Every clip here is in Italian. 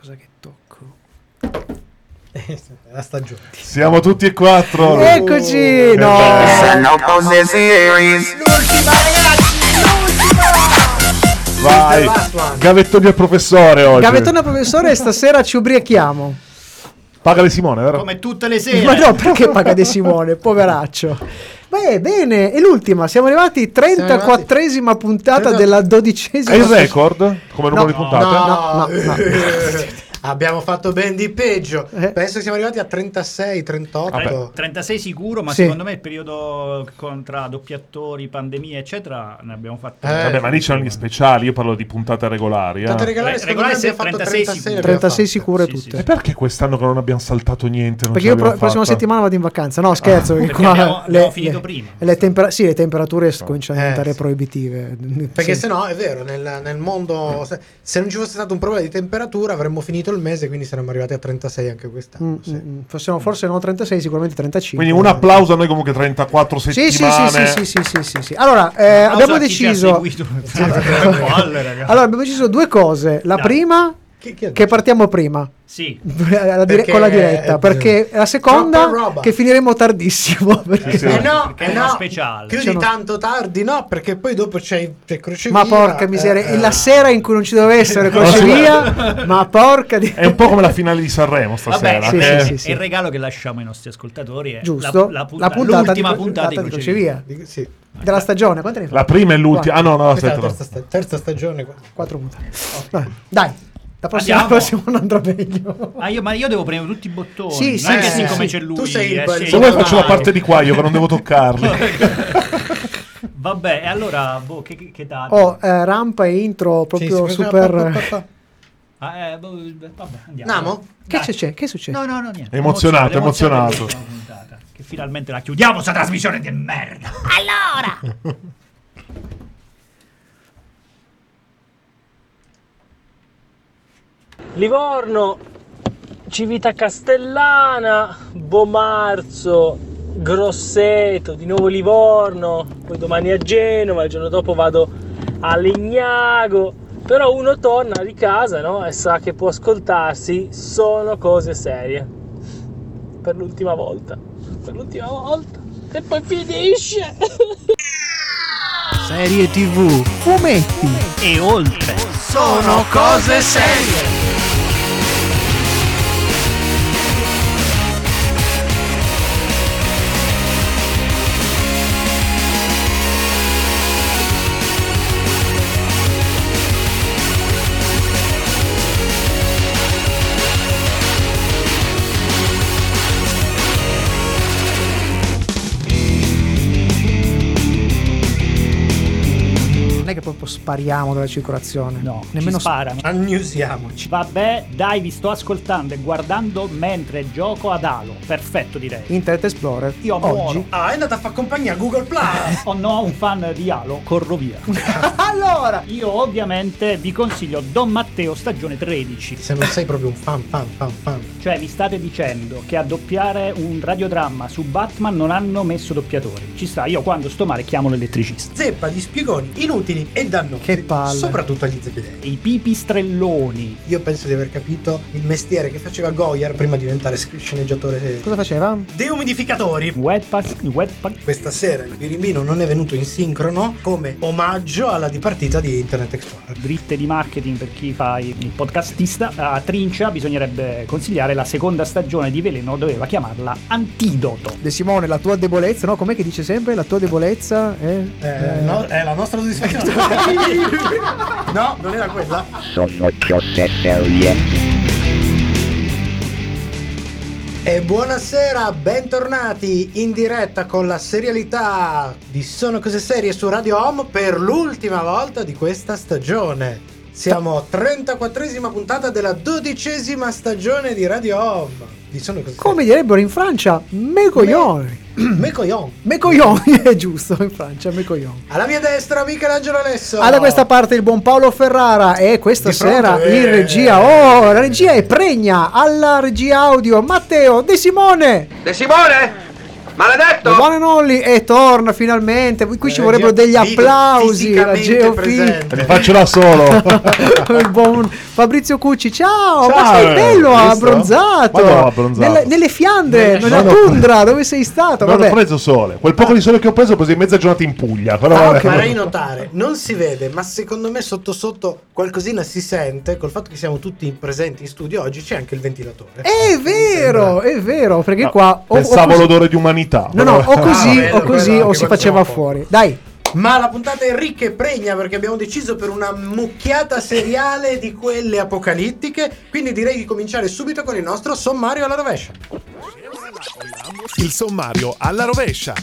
cosa che tocco? la stagione. Siamo tutti e quattro. Eccoci! No! Sono cose series. Vai. Gavettoni al professore oggi. Gavettone professore, stasera ci ubriachiamo. Paga le Simone, vero? Come tutte le sere. Ma no, perché paga De Simone, poveraccio. Beh, bene, e l'ultima, siamo arrivati 34esima puntata della dodicesima. È il record come numero di No, puntate? no, no, no. Abbiamo fatto ben di peggio. Eh. Penso che siamo arrivati a 36, 38. Vabbè. 36 sicuro, ma Sì. secondo me il periodo tra doppiatori, pandemie, eccetera, ne abbiamo fatto. Eh, Vabbè, ma lì c'erano gli speciali, io parlo di puntate regolari. eh. State regalare, Re- secondo me regolare abbiamo fatto 36 36. sicuro. le abbiamo 36 fatte. sicure Sì, tutte. E perché quest'anno che non abbiamo saltato niente? Non Perché io pro- l'abbiamo prossima settimana vado in vacanza. No, scherzo. perché perché qua abbiamo- abbiamo finito prima. le tempera- sì, le temperature cominciano a Eh, diventare sì. proibitive. Perché Sì. se no è vero, nel, nel mondo, se, se non ci fosse stato un problema di temperatura avremmo finito il mese, quindi saremmo arrivati a 36 anche quest'anno. Mm, sì. mm, mm. Fossero- forse non 36, sicuramente 35. Quindi un applauso a noi comunque 34 Sì, sì, sì, settimane. sì, sì, sì, sì, sì, sì. Allora, eh, abbiamo deciso. seguito. Allora, abbiamo deciso due cose. La Dai. prima, Chi- chi che partiamo prima. Sì. La dire- con la diretta, perché la seconda che finiremo tardissimo. perché- Sì, sì. Eh no, Perché eh no, speciale. più C'è di uno- tanto tardi no, perché poi dopo c'è, c'è crocevia. Ma porca miseria, eh, e la eh. sera in cui non ci doveva essere crocevia, ma porca di... È un po' come la finale di Sanremo stasera. Vabbè, Sì, sì, sì, sì. è il regalo che lasciamo ai nostri ascoltatori. È Giusto, La, la punta- la puntata l'ultima di, puntata di puntata di crocevia. crocevia Sì. della stagione. Quante ne fa? La prima e l'ultima. Ah no, no, aspetta. terza, sta- terza stagione. Quattro puntate. Dai, la prossima, la prossima non andrà meglio. Ah, io, ma io devo premere tutti i bottoni. Sì, non sì, che sì, siccome sì. c'è lui. Tu sei il- eh, scegli Se vuoi faccio la parte di qua io che non devo toccarli. Vabbè, e allora, boh, che, che, che date? Oh, eh, rampa e intro proprio Sì, sì, super... pa- pa- pa- Ah, eh, boh, vabbè, andiamo. Che Dai. c'è? Che è successo? No, no, no, niente. Emozionato, emozionato. puntata. Che finalmente la chiudiamo sta trasmissione di merda. Livorno, Civita Castellana, Bomarzo, Grosseto, di nuovo Livorno, poi domani a Genova, il giorno dopo vado a Legnago. Però uno torna di casa no? e sa che può ascoltarsi, sono cose serie. Per l'ultima volta. Per l'ultima volta. E poi finisce. Serie TV, fumetti, E oltre. Sono cose serie. Spariamo dalla circolazione. No, nemmeno ci sparano. Annusiamoci. Vabbè, dai, vi sto ascoltando e guardando mentre gioco ad Halo. Perfetto, direi. Internet Explorer. Io oggi. muoro. Ah, è andata a fare compagnia a Google Plus. Oh no, un fan di Halo, corro via. allora, Io ovviamente vi consiglio Don Matteo stagione 13. Se non sei proprio un fan, fan, fan, fan. Cioè mi state dicendo che a doppiare un radiodramma su Batman non hanno messo doppiatori. Ci sta, io quando sto male chiamo l'elettricista. Zeppa di spiegoni inutili e dannosi. Che palle. Soprattutto agli zepidei. I pipistrelloni. Io penso di aver capito il mestiere che faceva Goyer prima di diventare sceneggiatore. cosa faceva? Deumidificatori. Webpack, webpack. Questa sera il birimbino non è venuto in sincrono come omaggio alla dipartita di Internet Explorer. dritte di marketing per chi fa il podcastista, a Trincia bisognerebbe consigliare la seconda stagione di Veleno, doveva chiamarla Antidoto. De Simone, la tua debolezza, no? Com'è che dice sempre? La tua debolezza è... Eh, no, è la nostra soddisfazione. no, non era quella. Sono cose serie. E buonasera, bentornati in diretta con la serialità di Sono Cose Serie su Radio Home per l'ultima volta di questa stagione. Siamo 34esima puntata della dodicesima stagione di Radio Home. Come direbbero in Francia, me coglioni. Serie. Me coglion. Me coglioni, è giusto, in Francia, me coglioni. Alla mia destra Michelangelo Alesso. Da questa parte il buon Paolo Ferrara e questa Di sera eh. in regia, oh, la regia è pregna, alla regia audio Matteo De Simone. De Simone? La one and only e torna finalmente. Qui ci Eh, vorrebbero Geo- degli applausi. La Geofi. Li faccio da solo. il buon Fabrizio Cucci. Ciao, ma Ciao, sei bello, abbronzato. Ma no, abbronzato. Nelle, nelle Fiandre, nella Fiandre. tundra, dove sei stato? Non ho preso sole. Quel poco di sole che ho preso ho preso in mezza giornata in Puglia. Però Ah, vabbè. ok. Farei notare, non si vede, ma secondo me sotto sotto qualcosina si sente col fatto che siamo tutti presenti in studio oggi c'è anche il ventilatore. È vero, è vero, perché No, qua o, o Pensavo così- l'odore di umanità. No, no, però- o così Ah, bello, o così quello o si faceva fuori. Dai. Ma la puntata è ricca e pregna perché abbiamo deciso per una mucchiata seriale di quelle apocalittiche, quindi direi di cominciare subito con il nostro sommario alla rovescia. Il sommario alla rovescia.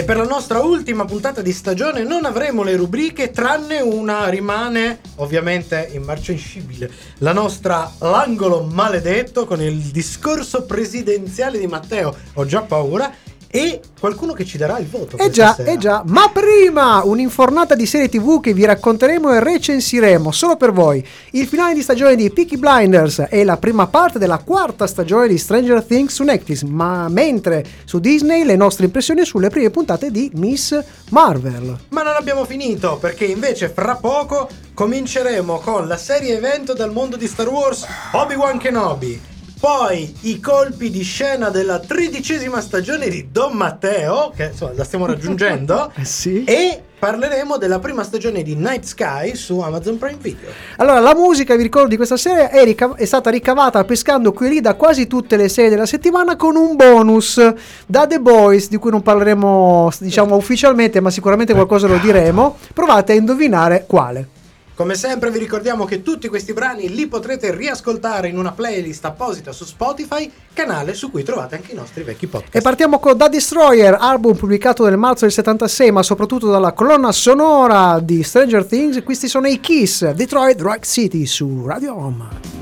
E per la nostra ultima puntata di stagione non avremo le rubriche, tranne una rimane ovviamente immarcescibile. La nostra L'angolo maledetto con il discorso presidenziale di Matteo. Ho già paura. E qualcuno che ci darà il voto. Eh già, eh già, ma prima un'infornata di serie TV che vi racconteremo e recensiremo solo per voi. Il finale di stagione di Peaky Blinders e la prima parte della quarta stagione di Stranger Things su Netflix, ma mentre su Disney le nostre impressioni sulle prime puntate di Miss Marvel. Ma non abbiamo finito perché invece fra poco cominceremo con la serie evento dal mondo di Star Wars Obi-Wan Kenobi. Poi i colpi di scena della tredicesima stagione di Don Matteo, che insomma la stiamo raggiungendo. Eh sì. E parleremo della prima stagione di Night Sky su Amazon Prime Video. Allora, la musica, vi ricordo, di questa serie è, ricav- è stata ricavata pescando qui e lì da quasi tutte le serie della settimana con un bonus da The Boys, di cui non parleremo, diciamo, ufficialmente, ma sicuramente qualcosa lo diremo. Provate a indovinare quale. Come sempre vi ricordiamo che tutti questi brani li potrete riascoltare in una playlist apposita su Spotify, canale su cui trovate anche i nostri vecchi podcast. E partiamo con The Destroyer, album pubblicato nel marzo del 76, ma soprattutto dalla colonna sonora di Stranger Things. Questi sono i Kiss, Detroit Rock City su Radio Home.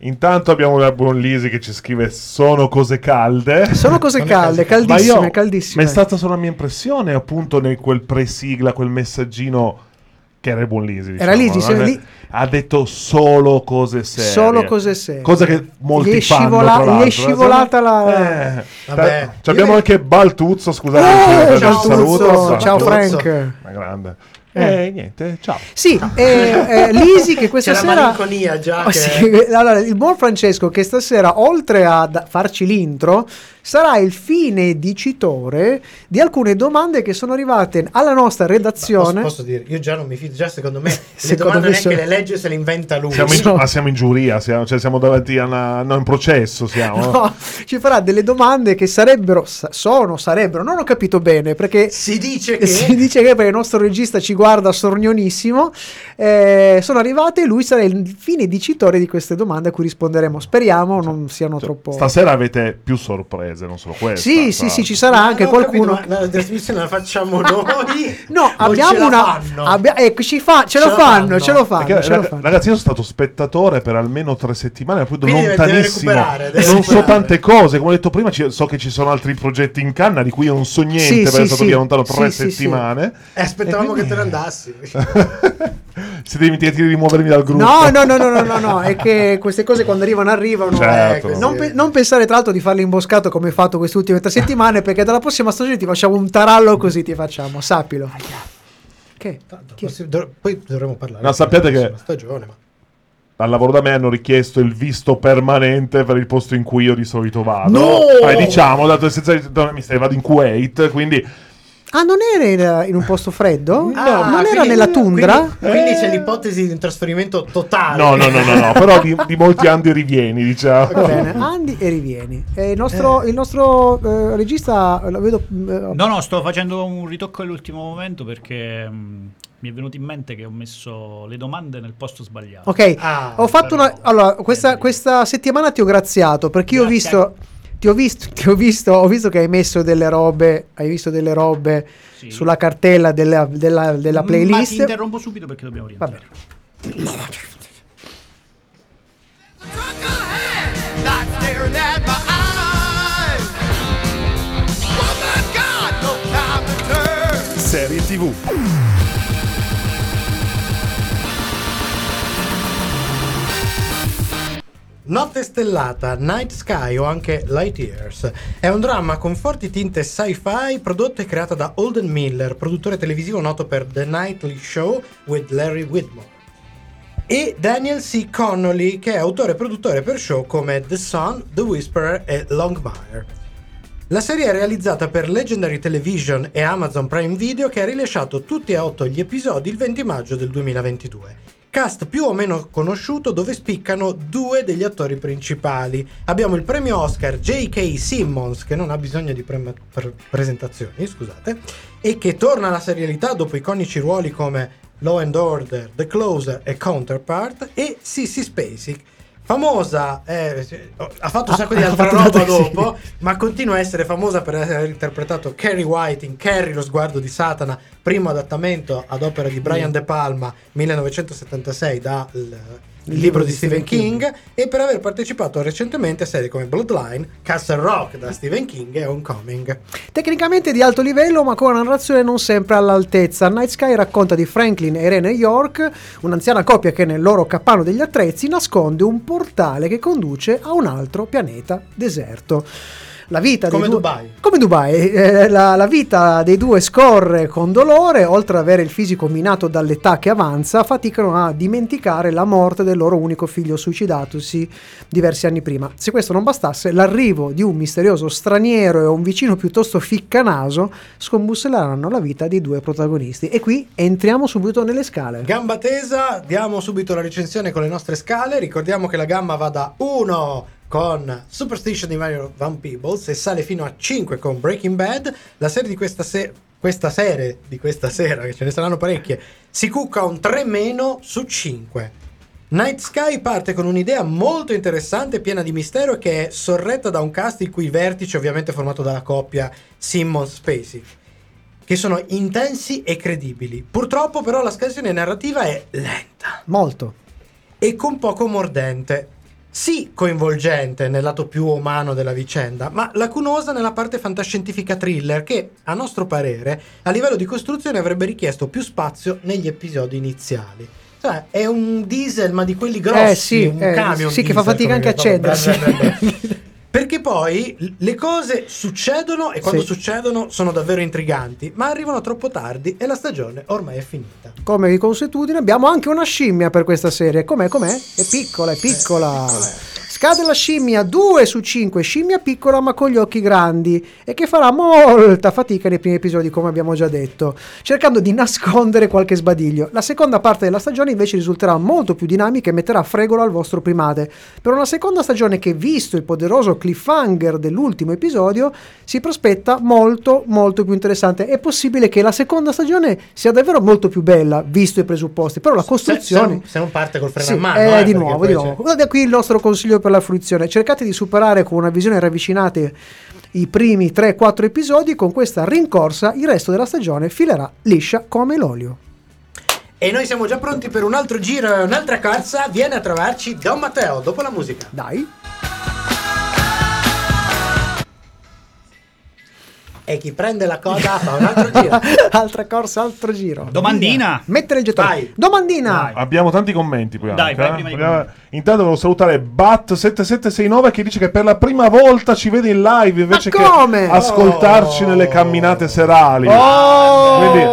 Intanto abbiamo la Buonlisi che ci scrive: Sono cose calde. Sono cose calde, cose- Ma caldissime, io, caldissime. Ma è stata solo la mia impressione, appunto, nel quel pre-sigla, quel messaggino che era il buon Lisi. Era diciamo, Lisi, no? lì- Ha detto solo cose serie. Solo cose serie. Cosa che molti Gli fanno. scivola- gli è l'altro. scivolata la- Eh, Vabbè. ci abbiamo Io- anche Baltuzzo, scusate. Eh, un Baltuzzo, saluto. ciao. Frank. Ma grande. Eh. Eh, niente, ciao. Sì, eh, eh, Lisi che questa C'è la sera... malinconia già Oh, che- sì, allora, il buon Francesco che stasera, oltre a da- farci l'intro, sarà il fine dicitore di alcune domande che sono arrivate alla nostra Posso, redazione. posso dire, io già non mi fido, già secondo me le Secondo domande non è sono- che le legge se le inventa lui. Siamo in, No. ma siamo in giuria, siamo, cioè siamo davanti a una, no, in processo. Siamo. No, ci farà delle domande che sarebbero, sa- sono, sarebbero, non ho capito bene perché Si dice che si dice che perché il nostro regista ci guarda sornionissimo, eh, sono arrivate e lui sarà il fine dicitore di queste domande a cui risponderemo. Speriamo non siano troppo... Stasera avete più sorprese, non solo questa. Sì, tra sì, sì, ci sarà anche qualcuno... capito, ma la trasmissione la facciamo noi. No, abbiamo una... abbia- ecco, ci fa, ce, Ce lo fanno, fanno. ce lo fanno, Perché, ce lo rag- fanno. ragazzi, io sono stato spettatore per almeno tre settimane, appunto Quindi lontanissimo. non so tante cose, come ho detto prima, ci- so che ci sono altri progetti in canna di cui io non so niente Sì, perché sì, sono stato sì. via lontano tre Sì, sì, sì. settimane. Eh, aspettavamo E che quindi- te ne andassi. Siete dimenticati di rimuovermi dal gruppo. No, no, no, no, no, no, no, è che queste cose quando arrivano arrivano. Certo. Eh, non, pe- non pensare tra l'altro di farle imboscato come hai fatto queste ultime tre settimane, perché dalla prossima stagione ti facciamo un tarallo così ti facciamo, sappilo. Che? Dov- Poi dovremo parlare. No, sappiate che- prossima stagione, ma- Al lavoro da me hanno richiesto il visto permanente per il posto in cui io di solito vado. No! Eh, diciamo, dato senza mi stai vado in Kuwait, quindi Ah, non era in, in un posto freddo? Ah, non era quindi- nella tundra? Quindi, quindi c'è l'ipotesi di un trasferimento totale. No, no, no, no, no, però di, di molti anni rivieni, diciamo. Va bene, Andy e rivieni. E il nostro, il nostro eh, regista, lo vedo... eh, No, no, sto facendo un ritocco all'ultimo momento perché mh, mi è venuto in mente che ho messo le domande nel posto sbagliato. Ok, Ah, ho fatto però- una... Allora, questa, questa settimana ti ho graziato perché io ho Grazie. visto... Ti ho visto, ti ho visto, ho visto che hai messo delle robe, hai visto delle robe Sì. sulla cartella della, della- della Ma ti playlist. interrompo subito perché dobbiamo Va rientrare. bene. Not staring Notte stellata, Night Sky o anche Light Years è un dramma con forti tinte sci-fi prodotto e creato da Holden Miller, produttore televisivo noto per The Nightly Show with Larry Whitmore, e Daniel C. Connolly, che è autore e produttore per show come The Sun, The Whisperer e Longmire. La serie è realizzata per Legendary Television e Amazon Prime Video che ha rilasciato tutti e otto gli episodi il 20 maggio del 2022. Cast più o meno conosciuto dove spiccano due degli attori principali. Abbiamo il premio Oscar J.K. Simmons, che non ha bisogno di pre- pre- presentazioni, scusate, e che torna alla serialità dopo iconici ruoli come Law and Order, The Closer e Counterpart, e Sissy Spacek, famosa, eh, ha fatto un sacco di altra roba un'altra- sì. dopo, ma continua a essere famosa per aver interpretato Carrie White in Carrie lo sguardo di Satana, primo adattamento ad opera di Brian De Palma 1976 dal il libro di Stephen King e per aver partecipato recentemente a serie come Bloodline, Castle Rock da Stephen King e Homecoming. Tecnicamente di alto livello, ma con una narrazione non sempre all'altezza. Night Sky racconta di Franklin e Irene York, un'anziana coppia che nel loro cappano degli attrezzi nasconde un portale che conduce a un altro pianeta deserto. La vita dei Come due- Dubai. Come Dubai, eh, la, la vita dei due scorre con dolore, oltre ad avere il fisico minato dall'età che avanza, faticano a dimenticare la morte del loro unico figlio suicidatosi diversi anni prima. Se questo non bastasse, l'arrivo di un misterioso straniero e un vicino piuttosto ficcanaso scombussoleranno la vita dei due protagonisti. E qui entriamo subito nelle scale. Gamba tesa, diamo subito la recensione con le nostre scale. Ricordiamo che la gamma va da 1 con Superstition di Mario Van Peebles e sale fino a 5 con Breaking Bad. La serie di questa, se- questa serie di questa sera, che ce ne saranno parecchie, si cucca un 3 meno su 5. Night Sky parte con un'idea molto interessante, piena di mistero, che è sorretta da un cast il cui vertice ovviamente è formato dalla coppia Simmons-Spacey, che sono intensi e credibili. Purtroppo però la scansione narrativa è lenta Molto. e con poco mordente. Sì, coinvolgente nel lato più umano della vicenda, ma lacunosa nella parte fantascientifica thriller che, a nostro parere, a livello di costruzione avrebbe richiesto più spazio negli episodi iniziali. Cioè, è un diesel, ma di quelli grossi, Eh, sì, un eh, camion sì, che fa diesel, fatica anche a dire, Perché poi le cose succedono e quando Sì. succedono sono davvero intriganti, ma arrivano troppo tardi e la stagione ormai è finita. Come di consuetudine abbiamo anche una scimmia per questa serie. Com'è? Com'è? È piccola, è piccola. Scade la scimmia 2 su 5, scimmia piccola ma con gli occhi grandi e che farà molta fatica nei primi episodi come abbiamo già detto, cercando di nascondere qualche sbadiglio. La seconda parte della stagione invece risulterà molto più dinamica e metterà fregola al vostro primate. Per una seconda stagione che, visto il poderoso cliffhanger dell'ultimo episodio, si prospetta molto molto più interessante. È possibile che la seconda stagione sia davvero molto più bella, visto i presupposti, però la Se, se costruzione... non, se non parte col freno Sì, a mano, eh, eh, di nuovo, di c'è- nuovo. Da qui il nostro consiglio per la fruizione. Cercate di superare con una visione ravvicinata i primi 3-4 episodi. Con questa rincorsa, il resto della stagione filerà liscia come l'olio. E noi siamo già pronti per un altro giro e un'altra corsa. Viene a trovarci Don Matteo dopo la musica. Dai. E chi prende la coda fa un altro giro. Altra corsa, altro giro. Domandina. Mettere il gettone. Vai. Domandina. Vai. Abbiamo tanti commenti poi Dai, anche, eh. commenti. Intanto volevo salutare Bat7769 che dice che per la prima volta ci vede in live invece che come? ascoltarci Oh. nelle camminate serali. Oh, Quindi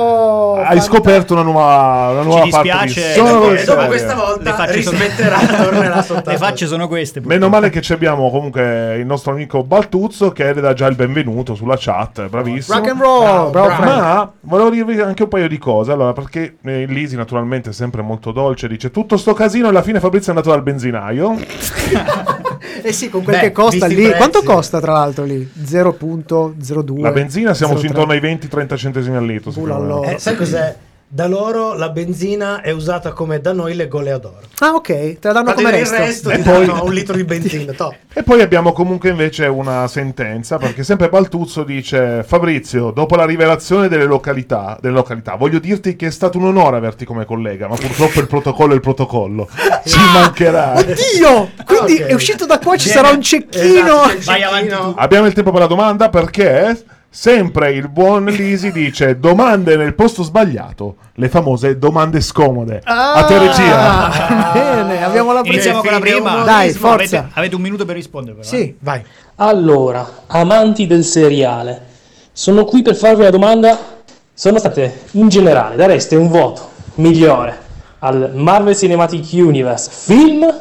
hai scoperto una nuova, una nuova Ci parte di dispiace. Sono dopo, e questa Le volta facce sono- rismetterà, tornerà soltanto. Le facce sono queste. Meno male che ci abbiamo comunque il nostro amico Baltuzzo che le dà già il benvenuto sulla chat, bravissimo. Rock and roll, Bravo, bravo, bravo. Ma volevo dirvi anche un paio di cose. Allora, perché eh, Lisi, naturalmente, è sempre molto dolce. Dice tutto sto casino. E alla fine Fabrizio è andato dal benzinaio. Eh sì, con quel Beh, che costa lì. prezzi. Quanto costa tra l'altro lì? 0.02. La benzina siamo su 0,3. intorno ai 20-30 centesimi al litro. Eh, sai cos'è? Da loro la benzina è usata come da noi le goleadoro. Ah, ok, te la danno Ma come il resto. resto E ti poi- danno un litro di benzina. top. E poi abbiamo comunque invece una sentenza, perché sempre Baltuzzo dice Fabrizio, dopo la rivelazione delle località, delle località, voglio dirti che è stato un onore averti come collega, ma purtroppo il protocollo è il protocollo. Ci mancherà. Oddio! Quindi Ok. è uscito da qua, ci Viene- sarà un cecchino. Esatto, il Vai cecchino. avanti tu. Abbiamo il tempo per la domanda perché Sempre il buon Lisi dice domande nel posto sbagliato, le famose domande scomode. A te regia. Ah, Bene, abbiamo la prima. Iniziamo con la prima. Dai, forza. Avete, avete un minuto per rispondere, però. eh. Sì. Vai. Allora, amanti del seriale, sono qui per farvi una domanda. Sono state, in generale, dareste un voto migliore al Marvel Cinematic Universe film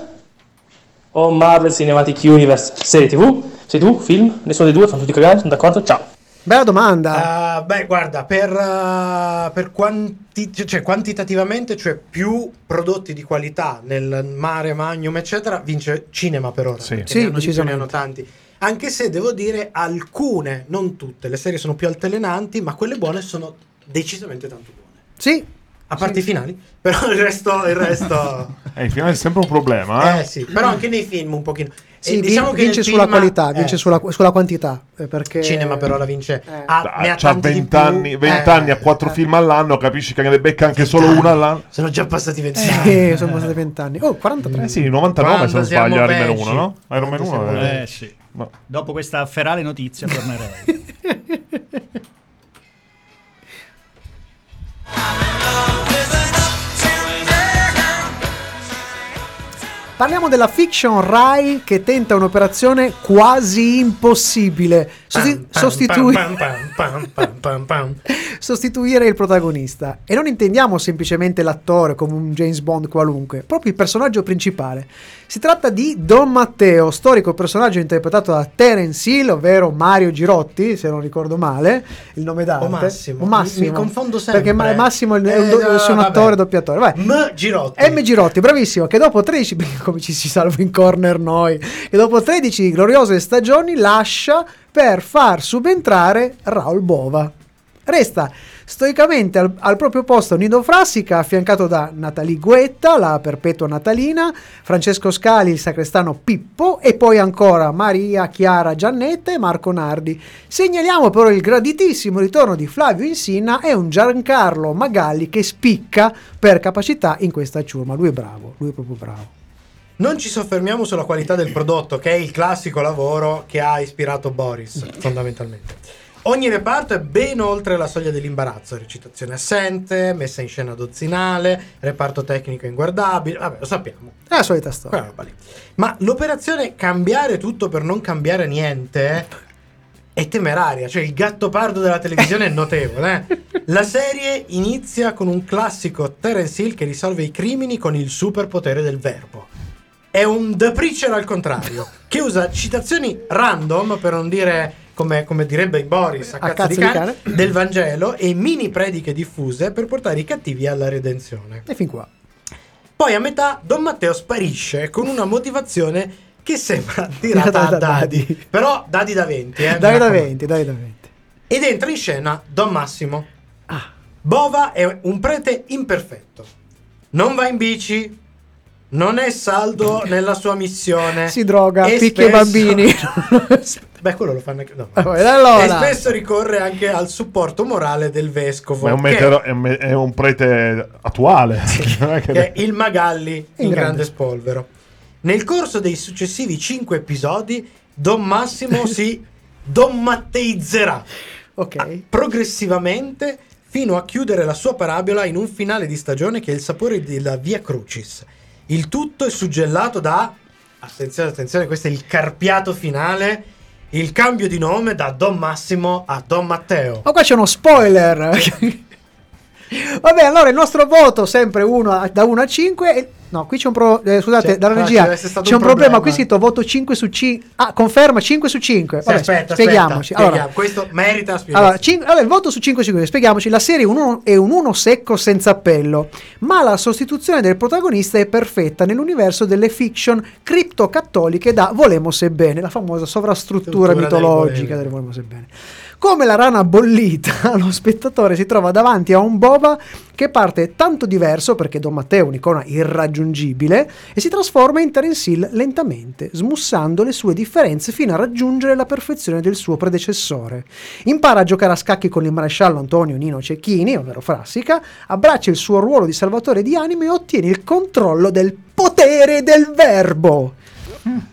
o Marvel Cinematic Universe serie TV? Serie TV? Film? Nessuno dei due? Fanno tutti cagare? Sono d'accordo? Ciao. Bella domanda. Ah, beh, guarda, per, ah, per quanti- cioè, quantitativamente, cioè più prodotti di qualità nel mare, magnum, eccetera, vince cinema per ora. Sì. Sì, ne hanno ne hanno tanti. Anche se devo dire alcune, non tutte, le serie sono più altalenanti, ma quelle buone sono decisamente tanto buone. Sì. A parte i finali, però il resto, il resto Eh, il finale è sempre un problema. eh Eh? sì, però anche nei film un pochino. Sì, E diciamo che vince sulla film- qualità, eh, vince sulla, sulla quantità. eh, Perché... cinema per ora vince. Eh. Ha, ne ha c'ha tanti di 20 più. anni, 20 Eh, anni a 4 eh. film all'anno, capisci che ne becca anche solo uno all'anno. Sono già passati 20 anni. Eh, sono passati vent'anni. Oh, 43. Eh sì, 99 se non sbaglio Iron Man vecchi. 1, no? Iron Man Quando 1 siamo eh. Eh sì. Ma- Dopo questa ferale notizia tornerei. Parliamo della fiction Rai che tenta un'operazione quasi impossibile. Sosti- sostitui- sostituire il protagonista. E non intendiamo semplicemente l'attore come un James Bond qualunque, proprio il personaggio principale. Si tratta di Don Matteo, storico personaggio interpretato da Terence Hill, ovvero Mario Girotti, se non ricordo male, il nome d'arte. O Massimo. O Massimo. Mi- mi confondo sempre. Perché Ma- Massimo è un Eh, do- no, un attore doppiatore. Vai. M. Girotti. M. Girotti, bravissimo, che dopo 13, come ci si salva in corner noi, che dopo 13 gloriose stagioni lascia per far subentrare Raul Bova. Resta stoicamente al, al proprio posto Nido Frassica, affiancato da Natalie Guetta, la perpetua natalina, Francesco Scali, il sacrestano Pippo, e poi ancora Maria Chiara Giannetta e Marco Nardi. Segnaliamo però il graditissimo ritorno di Flavio Insinna e un Giancarlo Magalli che spicca per capacità in questa ciurma. Lui è bravo, lui è proprio bravo. Non ci soffermiamo sulla qualità del prodotto, che è il classico lavoro che ha ispirato Boris, fondamentalmente. Ogni reparto è ben oltre la soglia dell'imbarazzo, recitazione assente, messa in scena dozzinale, reparto tecnico inguardabile, vabbè lo sappiamo. È la solita storia. Ma l'operazione cambiare tutto per non cambiare niente è temeraria, cioè il gatto pardo della televisione è notevole. eh. La serie inizia con un classico Terence Hill che risolve i crimini con il superpotere del verbo. È un The Preacher al contrario, che usa citazioni random, per non dire come, come direbbe Boris, a, cazzo, di cane, del Vangelo e mini prediche diffuse per portare i cattivi alla redenzione. E fin qua. Poi a metà Don Matteo sparisce con una motivazione che sembra tirata a da dadi. dadi. Però dadi da 20, eh. Dai da raccomando. 20, dai da 20. Ed entra in scena Don Massimo. Ah. Bova è un prete imperfetto. Non va in bici. Non è saldo nella sua missione. Si droga, e picchia i spesso- bambini. Beh, quello lo fanno anche. No. Vabbè, allora. E spesso ricorre anche al supporto morale del vescovo. Ma è un, che- metero- è un me- è un prete attuale. Che- che è il Magalli in, In grande. grande. spolvero. Nel corso dei successivi cinque episodi, Don Massimo si dommatteizzerà ok. progressivamente fino a chiudere la sua parabola in un finale di stagione che è il sapore della Via Crucis. Il tutto è suggellato da attenzione, attenzione, questo è il carpiato finale. Il cambio di nome da Don Massimo a Don Matteo. Ma qua c'è uno spoiler. Vabbè, allora il nostro voto sempre uno a- da 1 a 5. e- No, qui c'è un pro- eh, scusate, C'è- dalla ah, regia c'è un un problema. problema. Qui scritto voto 5 su 5. Ah, conferma 5 su 5. Sì, Vabbè, aspetta, spieghiamoci. aspetta, Allora, questo merita spiegazione. Allora, cin- allora, il voto su 5 su 5, spieghiamoci, la serie è un uno- è un 1 secco senza appello, ma la sostituzione del protagonista è perfetta nell'universo delle fiction criptocattoliche da Volemo Sebbene, la famosa sovrastruttura mitologica del Volemo Sebbene. Come la rana bollita, lo spettatore si trova davanti a un boba che parte tanto diverso, perché Don Matteo è un'icona irraggiungibile, e si trasforma in Terence Hill lentamente, smussando le sue differenze fino a raggiungere la perfezione del suo predecessore. Impara a giocare a scacchi con il maresciallo Antonio Nino Cecchini, ovvero Frassica, abbraccia il suo ruolo di salvatore di anime e ottiene il controllo del potere del verbo.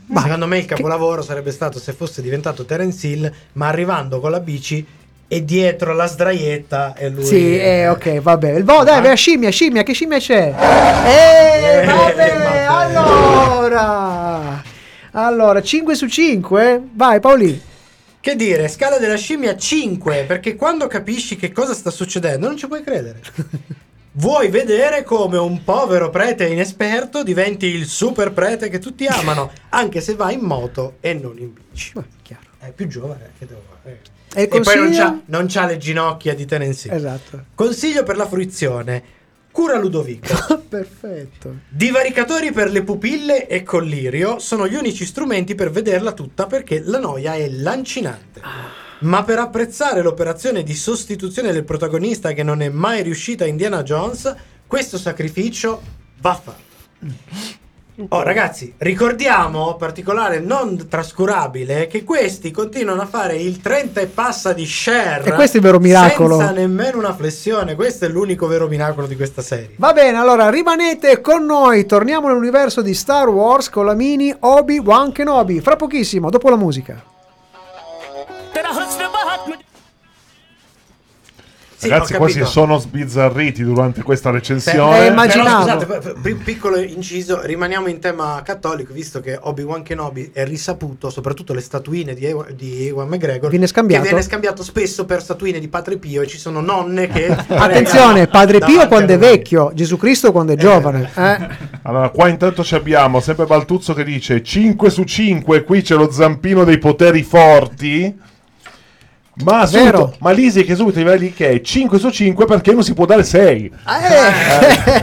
Ma Secondo me il capolavoro sarebbe stato se fosse diventato Terence Hill, ma arrivando con la bici e dietro la sdraietta e lui Sì, eh, ok, vabbè. Il vo- dai, vai a scimmia, scimmia, che scimmia c'è? Eh, Eh, vabbè, vabbè. allora. Allora, 5 su 5? Vai, Paoli. Che dire, scala della scimmia 5, perché quando capisci che cosa sta succedendo non ci puoi credere. Vuoi vedere come un povero prete inesperto diventi il super prete che tutti amano, anche se va in moto e non in bici. Beh, chiaro. È più giovane, che devo fare? E E poi non c'ha, non c'ha le ginocchia di Tennessee. Esatto. Consiglio per la fruizione: cura Ludovico. Perfetto. Divaricatori per le pupille e collirio sono gli unici strumenti per vederla tutta perché la noia è lancinante. Ma per apprezzare l'operazione di sostituzione del protagonista che non è mai riuscita a Indiana Jones, questo sacrificio va fatto. Oh ragazzi, ricordiamo, particolare non trascurabile, che questi continuano a fare il 30 e passa di share. E questo è il vero miracolo. Senza nemmeno una flessione, questo è l'unico vero miracolo di questa serie. Va bene, allora rimanete con noi. Torniamo nell'universo di Star Wars con la mini Obi-Wan Kenobi. Fra pochissimo, dopo la musica. Sì, Ragazzi, quasi sono sbizzarriti durante questa Eh, recensione. immaginavo. Però, scusate, piccolo inciso, rimaniamo in tema cattolico, visto che Obi-Wan Kenobi è risaputo, soprattutto le statuine di, Ewa- di Ewan McGregor, Viene scambiato? che viene scambiato spesso per statuine di Padre Pio e ci sono nonne che... Attenzione, Padre Pio quando è vecchio, Gesù Cristo quando è giovane. Eh? Allora, qua intanto ci abbiamo sempre Baltuzzo che dice 5 su 5, qui c'è lo zampino dei poteri forti. Ma, subito, ma Lisi che subito gli va lì che è 5 su 5 perché non si può dare 6.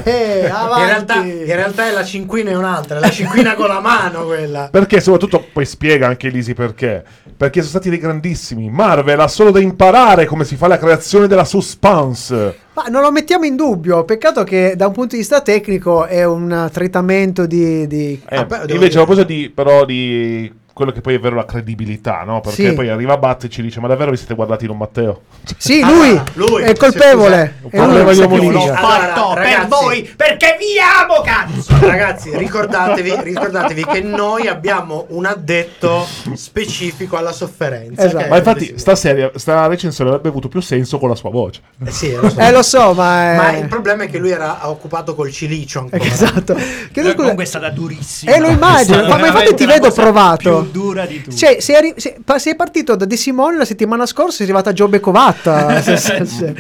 Eh, In avanti. realtà, in realtà è la cinquina è un'altra, è la cinquina con la mano quella. Perché soprattutto poi spiega anche Lisi perché. Perché sono stati dei grandissimi. Marvel ha solo da imparare come si fa la creazione della suspense. Ma non lo mettiamo in dubbio, peccato che da un punto di vista tecnico è un trattamento di... di- Eh, Ah, invece a proposito di, però di quello che poi è vero la credibilità, no? Perché Sì. poi arriva Bat e ci dice ma davvero vi siete guardati Don Matteo? Sì, Ah, lui, lui, è colpevole. scusa. È lui Problema che. Allora, fatto per ragazzi- voi perché vi amo cazzo Ragazzi, ricordatevi, ricordatevi che noi abbiamo un addetto specifico alla sofferenza. Esatto. Ma infatti sta serie, sta recensione avrebbe avuto più senso con la sua voce. Eh sì, lo so. Eh, lo so, ma... È... Ma il problema è che lui era occupato col cilicio ancora. Esatto. Che comunque è stata durissima Eh, lo immagino, ma, ma infatti ti vedo provato. Dura di tutti Cioè, sei, arri- sei- pa- sei partito da De Simone la settimana scorsa, sei arrivato a Giobbe Covatta. Se-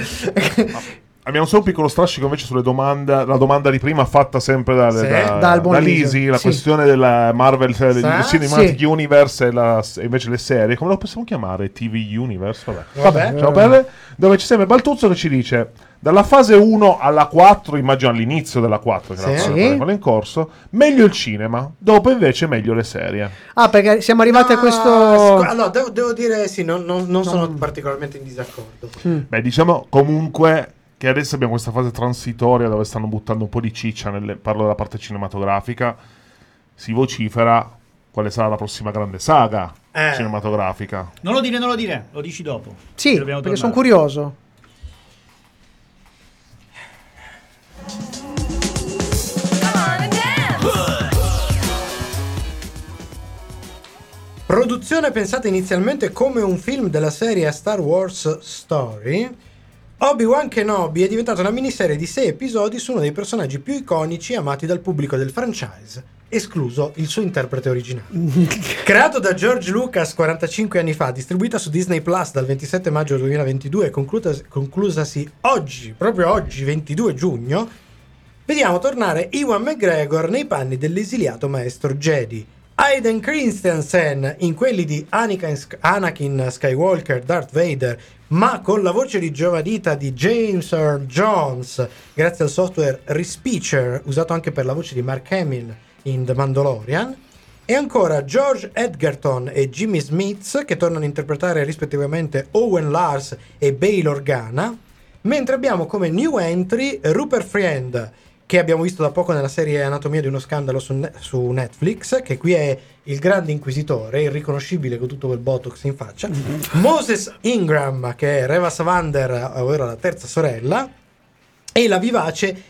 Abbiamo solo un piccolo strascico invece sulle domande, la domanda di prima fatta sempre da, Sì. da, da Liso. Lisi, la Sì. questione della Marvel cioè, Sì. Cinematic Sì. Universe e, la- e invece le serie, come lo possiamo chiamare? TV Universe? Vabbè. Vabbè. Ciao Pelle, dove c'è sempre Baltuzzo che ci dice dalla fase 1 alla 4, immagino all'inizio della 4, che Sì. era Sì. quella in corso, meglio il cinema, dopo invece meglio le serie. Ah, perché siamo arrivati a Ah, questo... scu- allora, devo, devo dire sì, non, non- non sono particolarmente in disaccordo. Beh, diciamo comunque che adesso abbiamo questa fase transitoria dove stanno buttando un po' di ciccia, nelle- parlo della parte cinematografica, si vocifera quale sarà la prossima grande saga Eh. cinematografica. non lo dire non lo dire lo dici dopo Sì, perché sono curioso. Produzione pensata inizialmente come un film della serie Star Wars Story, Obi-Wan Kenobi è diventata una miniserie di sei episodi su uno dei personaggi più iconici e amati dal pubblico del franchise, escluso il suo interprete originale. Creato da George Lucas 45 anni fa, distribuita su Disney Plus dal 27 maggio 2022 e conclutas- conclusasi oggi, proprio oggi, 22 giugno, vediamo tornare Ewan McGregor nei panni dell'esiliato maestro Jedi. Aiden Christensen in quelli di Anakin, Skywalker, Darth Vader, ma con la voce rigiovanita di James Earl Jones, grazie al software Respeecher, usato anche per la voce di Mark Hamill in The Mandalorian. E ancora George Edgerton e Jimmy Smith, che tornano a interpretare rispettivamente Owen Lars e Bail Organa. Mentre abbiamo come new entry Rupert Friend, che abbiamo visto da poco nella serie Anatomia di uno scandalo su, Ne- su Netflix, che qui è il grande inquisitore, irriconoscibile con tutto quel botox in faccia. Moses Ingram, che è Reva Savander, ovvero la terza sorella. E la vivace...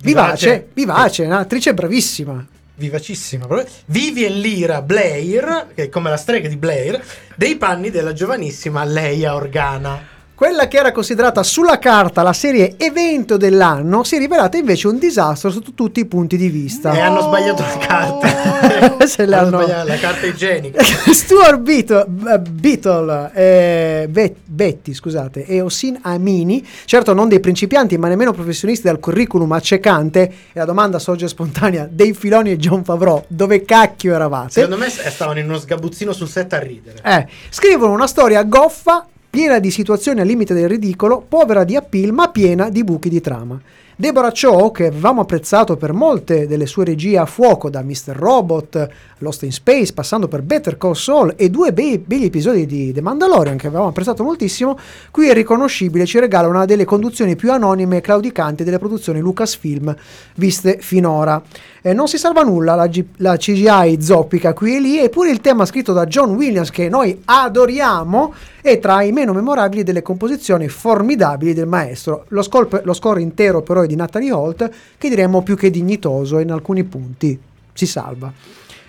Vivace, vivace, un'attrice bravissima. vivacissima, proprio, Vivian Lira Blair, che è come la strega di Blair, dei panni della giovanissima Leia Organa. Quella che era considerata sulla carta la serie evento dell'anno si è rivelata invece un disastro sotto tutti i punti di vista. E hanno sbagliato le carte. Se le hanno hanno- sbagliato la carta igienica. Stuart Beatle, eh, Beatle, eh, Bet- Betty, scusate, e Osin Amini, certo non dei principianti ma nemmeno professionisti dal curriculum accecante, e la domanda sorge spontanea, dei Filoni e John Favreau, dove cacchio eravate? Secondo me stavano in uno sgabuzzino sul set a ridere. Eh, scrivono una storia goffa, piena di situazioni al limite del ridicolo, povera di appeal ma piena di buchi di trama. Deborah Cho, che avevamo apprezzato per molte delle sue regie a fuoco, da Mr. Robot, Lost in Space, passando per Better Call Saul e due bei, begli episodi di The Mandalorian che avevamo apprezzato moltissimo, qui è riconoscibile, ci regala una delle conduzioni più anonime e claudicanti delle produzioni Lucasfilm viste finora. Eh, non si salva nulla, la, G- la CGI zoppica qui e lì, eppure il tema scritto da John Williams, che noi adoriamo, è tra i meno memorabili delle composizioni formidabili del maestro. Lo, scolp- lo score intero però è di Natalie Holt, che diremmo più che dignitoso in alcuni punti. Si salva.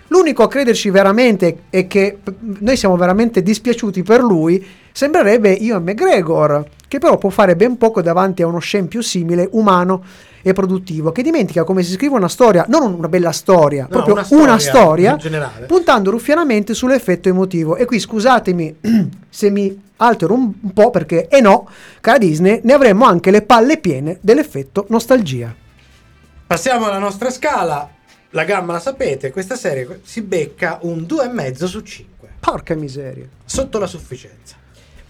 L'unico a crederci veramente e che noi siamo veramente dispiaciuti per lui sembrerebbe Ian McGregor, che però può fare ben poco davanti a uno scempio simile, umano e produttivo, che dimentica come si scrive una storia, non una bella storia, No, proprio una una storia storia, in generale. puntando ruffianamente sull'effetto emotivo. E qui scusatemi se mi altero un, po' perché, e no, cara Disney, ne avremmo anche le palle piene dell'effetto nostalgia. Passiamo alla nostra scala. La gamma la sapete, questa serie si becca un 2,5 su 5. Porca miseria. sotto la sufficienza.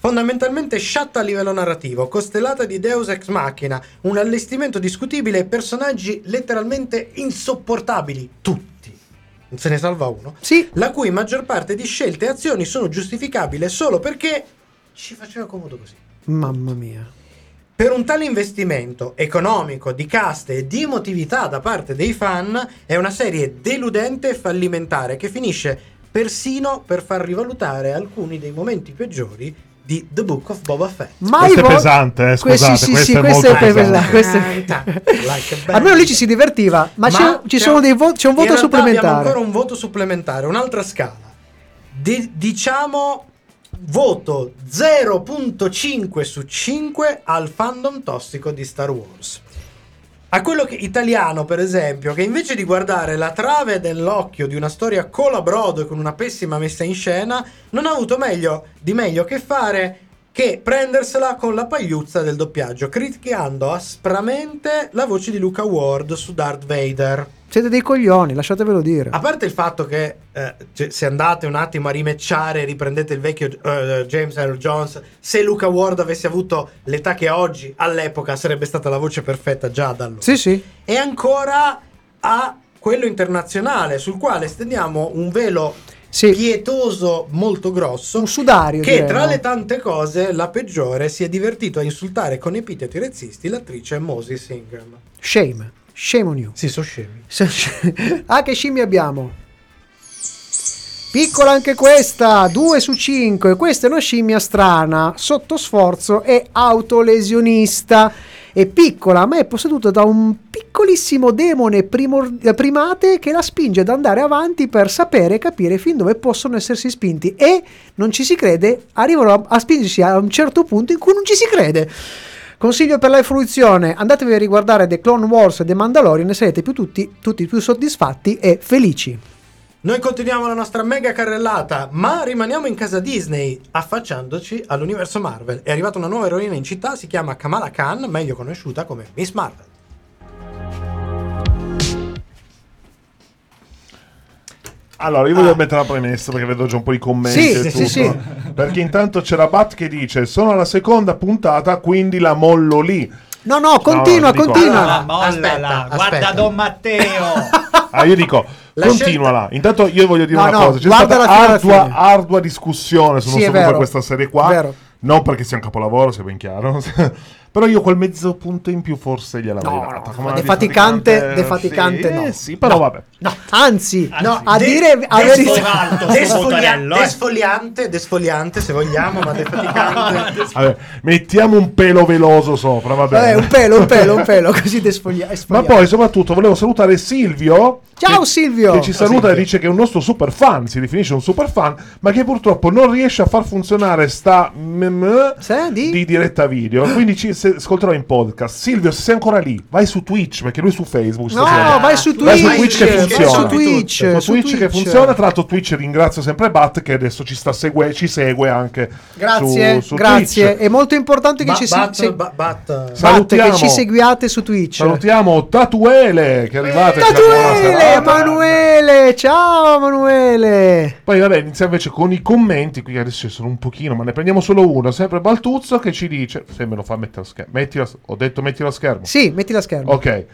Fondamentalmente sciatta a livello narrativo, costellata di Deus ex machina, un allestimento discutibile e personaggi letteralmente insopportabili, tutti. Non se ne salva uno. Sì, La cui maggior parte di scelte e azioni sono giustificabili solo perché ci faceva comodo così. mamma mia. Per un tale investimento economico, di cast e di emotività da parte dei fan, è una serie deludente e fallimentare che finisce persino per far rivalutare alcuni dei momenti peggiori di The Book of Boba Fett. Mai Questo è vo- pesante, eh, scusate, sì, sì, questo sì, è questo molto è pesante. pesante, questo. Almeno lì ci si divertiva, ma, c'è, ci c'è sono un- dei vo- c'è un voto realtà Abbiamo supplementare. ancora un voto supplementare, un'altra scala. Di- diciamo voto 0.5 su 5 al fandom tossico di Star Wars. A quello che, italiano, per esempio, che invece di guardare la trave dell'occhio di una storia colabrodo e con una pessima messa in scena, non ha avuto meglio di meglio che fare che prendersela con la pagliuzza del doppiaggio, criticando aspramente la voce di Luca Ward su Darth Vader. Siete dei coglioni, lasciatevelo dire. A parte il fatto che eh, cioè, se andate un attimo a rimecciare riprendete il vecchio eh, James Earl Jones, se Luca Ward avesse avuto l'età che ha oggi, all'epoca sarebbe stata la voce perfetta già da allora. Sì, sì. E ancora a quello internazionale, sul quale stendiamo un velo Sì. pietoso molto grosso. Un sudario, Che direi, tra no? le tante cose, la peggiore si è divertito a insultare con epiteti razzisti l'attrice Moses Ingram. Shame. Shame on you. Si sono scemi. ah, che scimmie abbiamo? Piccola anche questa, 2 su 5. Questa è una scimmia strana, sotto sforzo e autolesionista. È piccola, ma è posseduta da un piccolissimo demone primor- primate che la spinge ad andare avanti per sapere e capire fin dove possono essersi spinti. E non ci si crede, arrivano a, a spingersi a un certo punto in cui non ci si crede. Consiglio per la fruizione, andatevi a riguardare The Clone Wars e The Mandalorian e sarete più tutti, tutti più soddisfatti e felici. Noi continuiamo la nostra mega carrellata, ma rimaniamo in casa Disney, affacciandoci all'universo Marvel. È arrivata una nuova eroina in città, si chiama Kamala Khan, meglio conosciuta come Miss Marvel. Allora, io voglio mettere la premessa perché vedo già un po' i commenti. Sì, e sì, tutto. sì. Perché intanto c'era Bat che dice: Sono alla seconda puntata, quindi la mollo lì. No, no, continua, dico- continua. Allora, mollala, Aspetta, guarda aspetta. Don Matteo. Ah, io dico, La continuala. Intanto io voglio dire No, una no, cosa: c'è stata ardua, ardua discussione su Sì, vero. questa serie qua. Vero. Non perché sia un capolavoro, sia ben chiaro. Però io quel mezzo punto in più forse gliel'avrei No, data. no, defaticante- defaticante sì, no. Sì, però No. vabbè. No, anzi, No, a de- dire a desfo- verità. alto sul desfoglia- motorello, eh. desfogliante, desfogliante se vogliamo, ma defaticante. Vabbè, mettiamo un pelo veloso sopra, va bene. Vabbè, un pelo, un pelo, un pelo, così desfoglia- Ma poi soprattutto volevo salutare Silvio. Ciao che- Silvio! Che ci Ciao, saluta e Silvio. dice che è un nostro super fan, si definisce un super fan, ma che purtroppo non riesce a far funzionare sta mm, Sì, di? di diretta video. Quindi ci se- ascolterò in podcast. Silvio, se sei ancora lì, vai su Twitch, perché lui è su Facebook. No, vai su Twitch, Vai su Twitch che vai funziona. su Twitch, Su su Twitch che Twitch. funziona. Tra l'altro, Twitch ringrazio sempre Bat che adesso ci sta segue, ci segue anche. Grazie, su, su grazie. Twitch. È molto importante che Ba- ci bat- se- ba- bat- Bat, Salutiamo. che ci seguiate su Twitch. Salutiamo Tatuele che è ha buona Tatuele. Emanuele, ciao Emanuele. Poi vabbè, iniziamo invece con i commenti, qui adesso ci sono un pochino, ma ne prendiamo solo uno, sempre Baltuzzo che ci dice, se me lo fa mettere schermo, metti la- ho detto metti lo schermo. Sì, metti la scherma. Ok.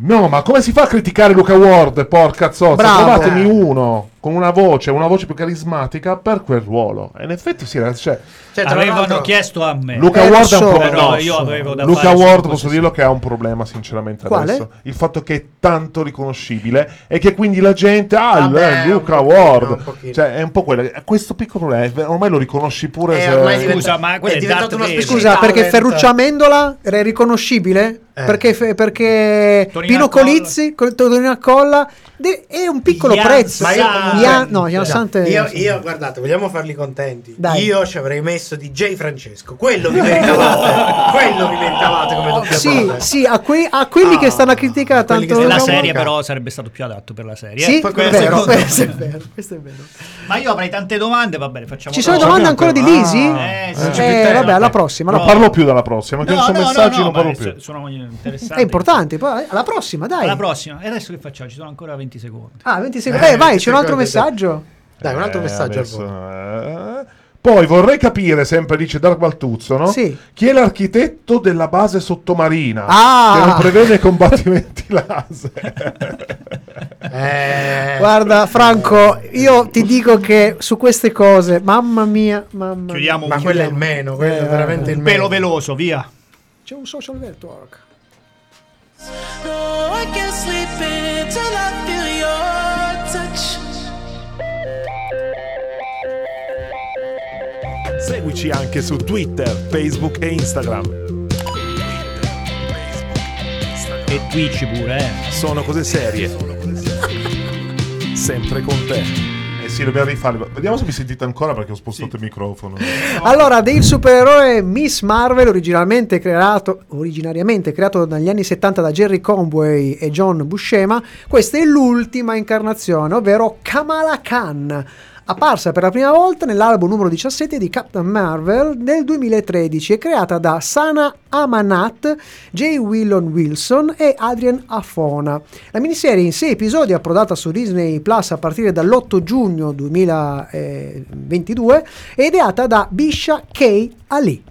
No, ma come si fa a criticare Luca Ward, porca zozza? Bravo. Trovatemi uno con una voce, una voce più carismatica per quel ruolo. E in effetti sì, ragazzi, cioè, Cioè, tra Avevano l'altro- chiesto a me. Luca Eh, Ward è un problema. Però no, io so. avevo da Luca Ward posso dirlo che ha un problema sinceramente Quale? adesso. Il fatto che è tanto riconoscibile e che quindi la gente ah Vabbè, eh, Luca Ward. pochino. Cioè è un po' quello. Questo piccolo problema, eh, ormai lo riconosci pure Eh, se ormai diventa- Scusa, ma è diventato una specie Scusa, perché. Ferruccio Amendola era riconoscibile? Eh. Perché, fe- perché Pino. Colizzi, con- Tonino Accolla, de- è un piccolo prezzo. Ma io Ian- no, Ian Sante- io, io, guardate, vogliamo farli contenti. Dai. Io ci avrei messo DJ Francesco. Quello vi meritavate. quello vi meritavate come doppiatore. Sì, sì, a, quei- a quelli Ah, che stanno a criticare tanto che Luca serie però sarebbe stato più adatto per la serie. Sì, eh. poi è vero, questo è vero, questo è vero. Ma io avrei tante domande, va bene, facciamo Ci sono domande ancora di Lisi? Eh, sì, Eh, vabbè, alla eh. prossima. non parlo più dalla prossima, che No, sono no, no, messaggi no, non parlo più. Sono interessanti. È importante, poi alla prossima, dai. Alla prossima. E adesso che facciamo? Ci sono ancora 20 secondi. Ah, 20 secondi. Eh, vai, c'è un altro. Messaggio. Dai, un altro Eh, messaggio adesso, eh. Poi vorrei capire, sempre dice Dark Baltuzzo, no? Sì. Chi è l'architetto della base sottomarina Ah! che non prevede combattimenti laser? Eh, Guarda, Franco, io ti dico che su queste cose, mamma mia, mamma Chiudiamo ma quello è il meno, quello è Eh, veramente il meno. pelo veloso, via. C'è un social network. No, I can't sleep until I feel your touch. Seguici anche su Twitter, Facebook e Instagram. E Twitch pure, eh. Sono cose serie. Sempre con te. Eh sì, dobbiamo rifarli. Vediamo se mi sentite ancora perché ho spostato il microfono. Allora, del supereroe Miss Marvel, originalmente creato, originariamente creato negli anni 70 da Jerry Conway e John Buscema, questa è l'ultima incarnazione, ovvero Kamala Khan, apparsa per la prima volta nell'album numero 17 di Captain Marvel del 2013 e creata da Sana Amanat, J. Willon Wilson e Adrian Afona. La miniserie in sei episodi approdata su Disney Plus a partire dall'8 giugno 2022 è ideata da Bisha K. Ali.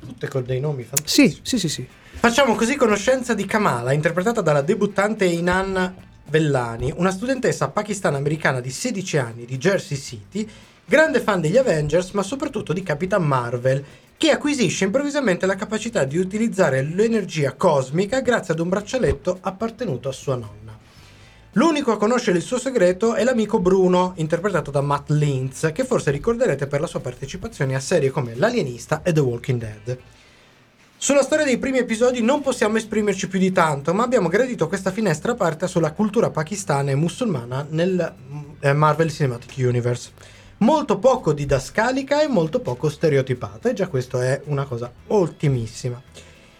Tutte con dei nomi fantastici. Sì, sì, sì, sì. Facciamo così conoscenza di Kamala, interpretata dalla debuttante Inan Vellani, una studentessa pakistano-americana di 16 anni di Jersey City, grande fan degli Avengers, ma soprattutto di Capitan Marvel, che acquisisce improvvisamente la capacità di utilizzare l'energia cosmica grazie ad un braccialetto appartenuto a sua nonna. L'unico a conoscere il suo segreto è l'amico Bruno, interpretato da Matt Lintz, che forse ricorderete per la sua partecipazione a serie come L'Alienista e The Walking Dead. Sulla storia dei primi episodi non possiamo esprimerci più di tanto, ma abbiamo gradito questa finestra aperta sulla cultura pakistana e musulmana nel eh, Marvel Cinematic Universe. Molto poco didascalica e molto poco stereotipata, e già questo è una cosa ottimissima.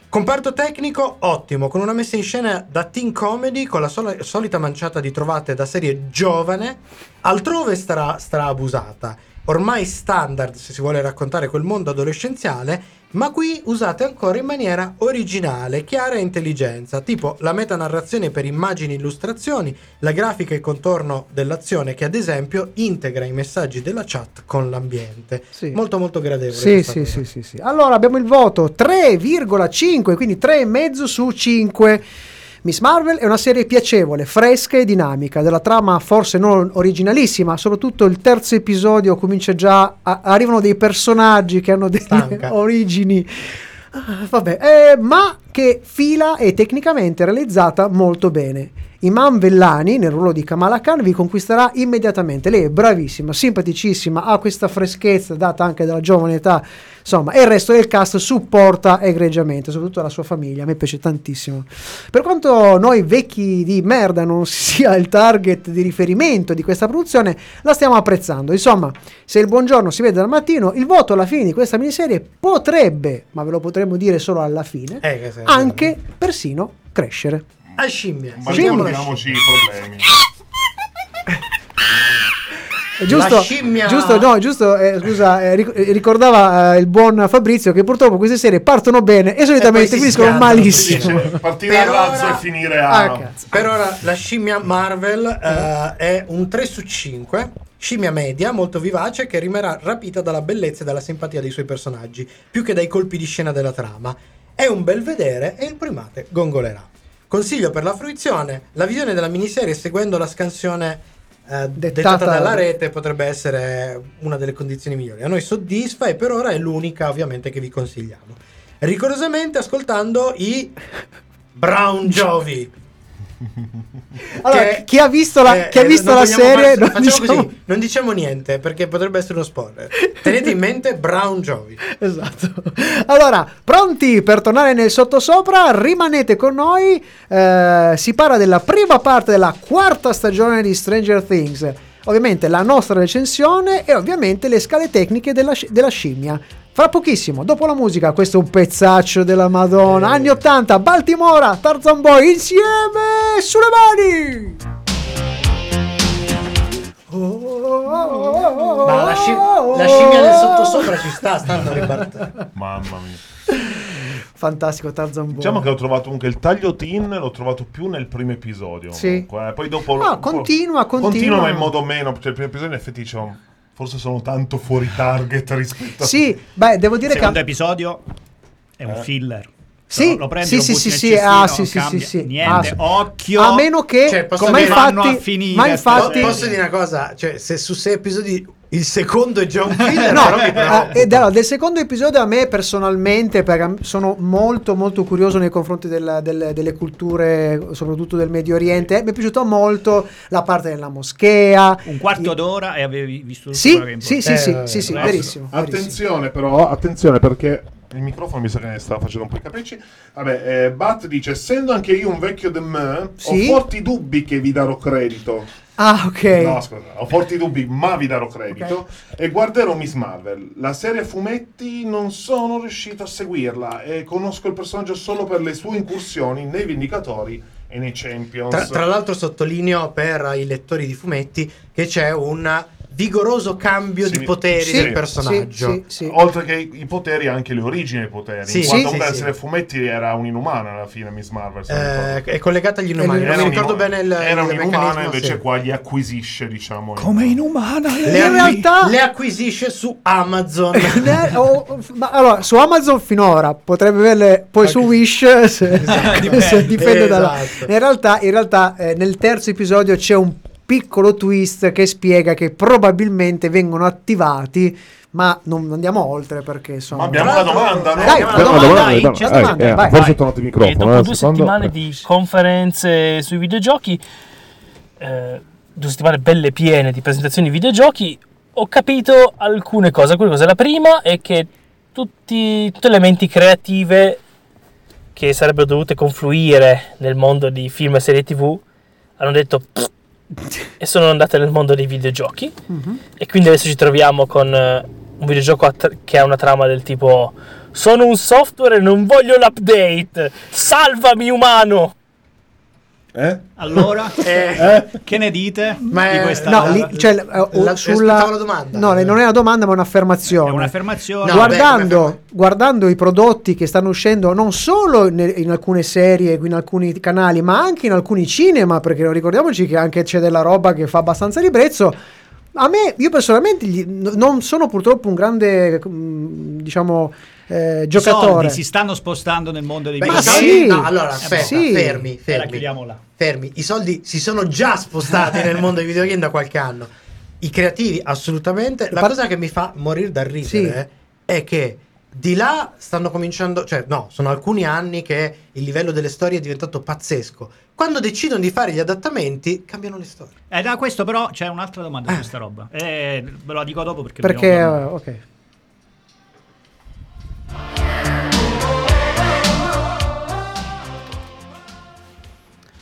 Comparto tecnico ottimo, con una messa in scena da teen comedy con la sola- solita manciata di trovate da serie giovane, altrove starà, starà abusata, ormai standard se si vuole raccontare quel mondo adolescenziale, ma qui usate ancora in maniera originale, chiara e intelligenza, tipo la metanarrazione per immagini e illustrazioni, la grafica e contorno dell'azione che ad esempio integra i messaggi della chat con l'ambiente. Sì. Molto molto gradevole. Sì, sì, sì, sì, sì. Allora abbiamo il voto 3,5, quindi 3,5 su 5. Miss Marvel è una serie piacevole, fresca e dinamica, della trama forse non originalissima, soprattutto il terzo episodio comincia già, a- arrivano dei personaggi che hanno delle Stanca. origini Ah, vabbè, eh, ma che fila e tecnicamente realizzata molto bene. Imam Vellani, nel ruolo di Kamala Khan, vi conquisterà immediatamente. Lei è bravissima, simpaticissima, ha questa freschezza data anche dalla giovane età, insomma, e il resto del cast supporta egregiamente, soprattutto la sua famiglia. A me piace tantissimo. Per quanto noi vecchi di merda non sia il target di riferimento di questa produzione, la stiamo apprezzando. Insomma, se il buongiorno si vede dal mattino, il voto alla fine di questa miniserie potrebbe, ma ve lo potremmo dire solo alla fine, Eh, se- anche persino crescere. A scimmia. Ma ricordiamoci i problemi. Eh, Giusto, La scimmia- giusto, no, giusto, eh, scusa, eh, eh, ricordava eh, il buon Fabrizio che purtroppo queste serie partono bene e solitamente finiscono malissimo. Dice, partire a Per razzo ora- e finire a... Ah. Per ora la scimmia Marvel eh, è un 3 su 5. Scimmia media, molto vivace, che rimarrà rapita dalla bellezza e dalla simpatia dei suoi personaggi, più che dai colpi di scena della trama. È un bel vedere e il primate gongolerà. Consiglio per la fruizione, la visione della miniserie seguendo la scansione eh, dettata Dettata- dalla rete potrebbe essere una delle condizioni migliori. A noi soddisfa e per ora è l'unica ovviamente che vi consigliamo. Rigorosamente ascoltando i Brown Jovi. Allora, Che- chi ha visto la, eh, chi ha eh, visto la serie, far- non diciamo- così, non diciamo niente perché potrebbe essere uno spoiler. Tenete in mente Brown Jovi. Esatto. Allora, pronti per tornare nel sottosopra? Rimanete con noi. eh, si parla della prima parte della quarta stagione di Stranger Things. Ovviamente la nostra recensione e ovviamente le scale tecniche della, della scimmia. Fra pochissimo, dopo la musica, questo è un pezzaccio della Madonna. Eh. Anni 80, Baltimora, Tarzan Boy insieme sulle mani. Ma la, sci- la scimmia del sottosopra ci sta, stanno ribattendo. Mamma mia. Fantastico Tarzan Boy. Diciamo che ho trovato anche il taglio tin, l'ho trovato più nel primo episodio. Sì. comunque, eh. Poi dopo... Un po'- continua, continua. Continua, ma in modo meno. Cioè, il primo episodio in effetti diciamo, forse sono tanto fuori target rispetto a... Sì, beh, devo dire secondo che... episodio è Eh. un filler. Sì, lo prendi, sì, lo sì, butti sì, sì, cestino, ah, sì, non sì, sì, sì. Niente, Ah, sì. occhio. A meno che, Cioè, dire- vanno a infatti, finire ma infatti, Po- Posso dire una cosa? Cioè, se su sei episodi il secondo è già un filler, no, però eh, ed allora, del secondo episodio a me personalmente, perché sono molto molto curioso nei confronti del- del- delle culture, soprattutto del Medio Oriente, mi è piaciuta molto la parte della moschea. Un quarto I- d'ora e avevi visto tutto Sì, quello che è sì, sì, importante. sì, sì, sì, Eh, verissimo, verissimo. Attenzione però, attenzione perché il microfono mi sa che ne sta facendo un po' i capricci. Vabbè, eh, Bat dice, essendo anche io un vecchio de me, Sì? ho forti dubbi che vi darò credito. Ah, ok. No, scusa, ho forti dubbi, ma vi darò credito. E guarderò Miss Marvel. La serie fumetti non sono riuscito a seguirla e conosco il personaggio solo per le sue incursioni nei Vendicatori e nei Champions. Tra, tra l'altro sottolineo per i lettori di fumetti che c'è un vigoroso cambio Sì, di poteri sì, del personaggio. Sì, sì. Oltre che i poteri, anche le origini dei poteri. Sì, in quanto sì, serie fumetti era un'inumana alla fine, Miss Marvel. Eh, è collegata agli inumani. Era Non mi ricordo bene il, era un'inumana, invece sì. qua gli acquisisce, diciamo. Come inumana. le, In realtà- le acquisisce su Amazon. Oh, ma allora su Amazon finora potrebbe averle poi su Wish se, Dipende. se dipende dalla Esatto. in realtà, in realtà eh, nel terzo episodio c'è un piccolo twist che spiega che probabilmente vengono attivati ma non andiamo oltre perché Ma insomma abbiamo una domanda, no? Dai, una domanda, domanda, dai, dai, c'è eh, una domanda, eh, vai. forse è tornato il E microfono. dopo eh, due secondo- settimane di conferenze sui videogiochi, eh, due settimane belle piene di presentazioni di videogiochi, ho capito alcune cose. Alcune cose. La prima è che tutti, tutte le menti creative che sarebbero dovute confluire nel mondo di film e serie tv hanno detto "Pff", e sono andate nel mondo dei videogiochi. Mhm. E quindi adesso ci troviamo con eh, un videogioco che ha una trama del tipo Sono un software e non voglio l'update. Salvami umano. Eh? Allora, Eh, che ne dite Ma di questa no, lì, cioè, eh, la- sulla la domanda. no non è una domanda ma è un'affermazione un'affermazione? No, guardando, beh, guardando i prodotti che stanno uscendo non solo in, in alcune serie, in alcuni canali, ma anche in alcuni cinema, perché ricordiamoci che anche c'è della roba che fa abbastanza ribrezzo. A me, io personalmente non sono purtroppo un grande, mm, diciamo, eh, I giocatore. soldi si stanno spostando nel mondo dei Beh, Ma i videogiochi. sì. no, allora Eh, aspetta, sì. fermi, fermi. fermi. I soldi si sono già spostati nel mondo dei videogame da qualche anno. I creativi, assolutamente. La Par- cosa che mi fa morire da ridere è che di là stanno cominciando, cioè no, sono alcuni anni che il livello delle storie è diventato pazzesco. Quando decidono di fare gli adattamenti, cambiano le storie. Eh, da questo però c'è un'altra domanda su questa roba. Eh, ve la dico dopo perché... Perché, eh, ok.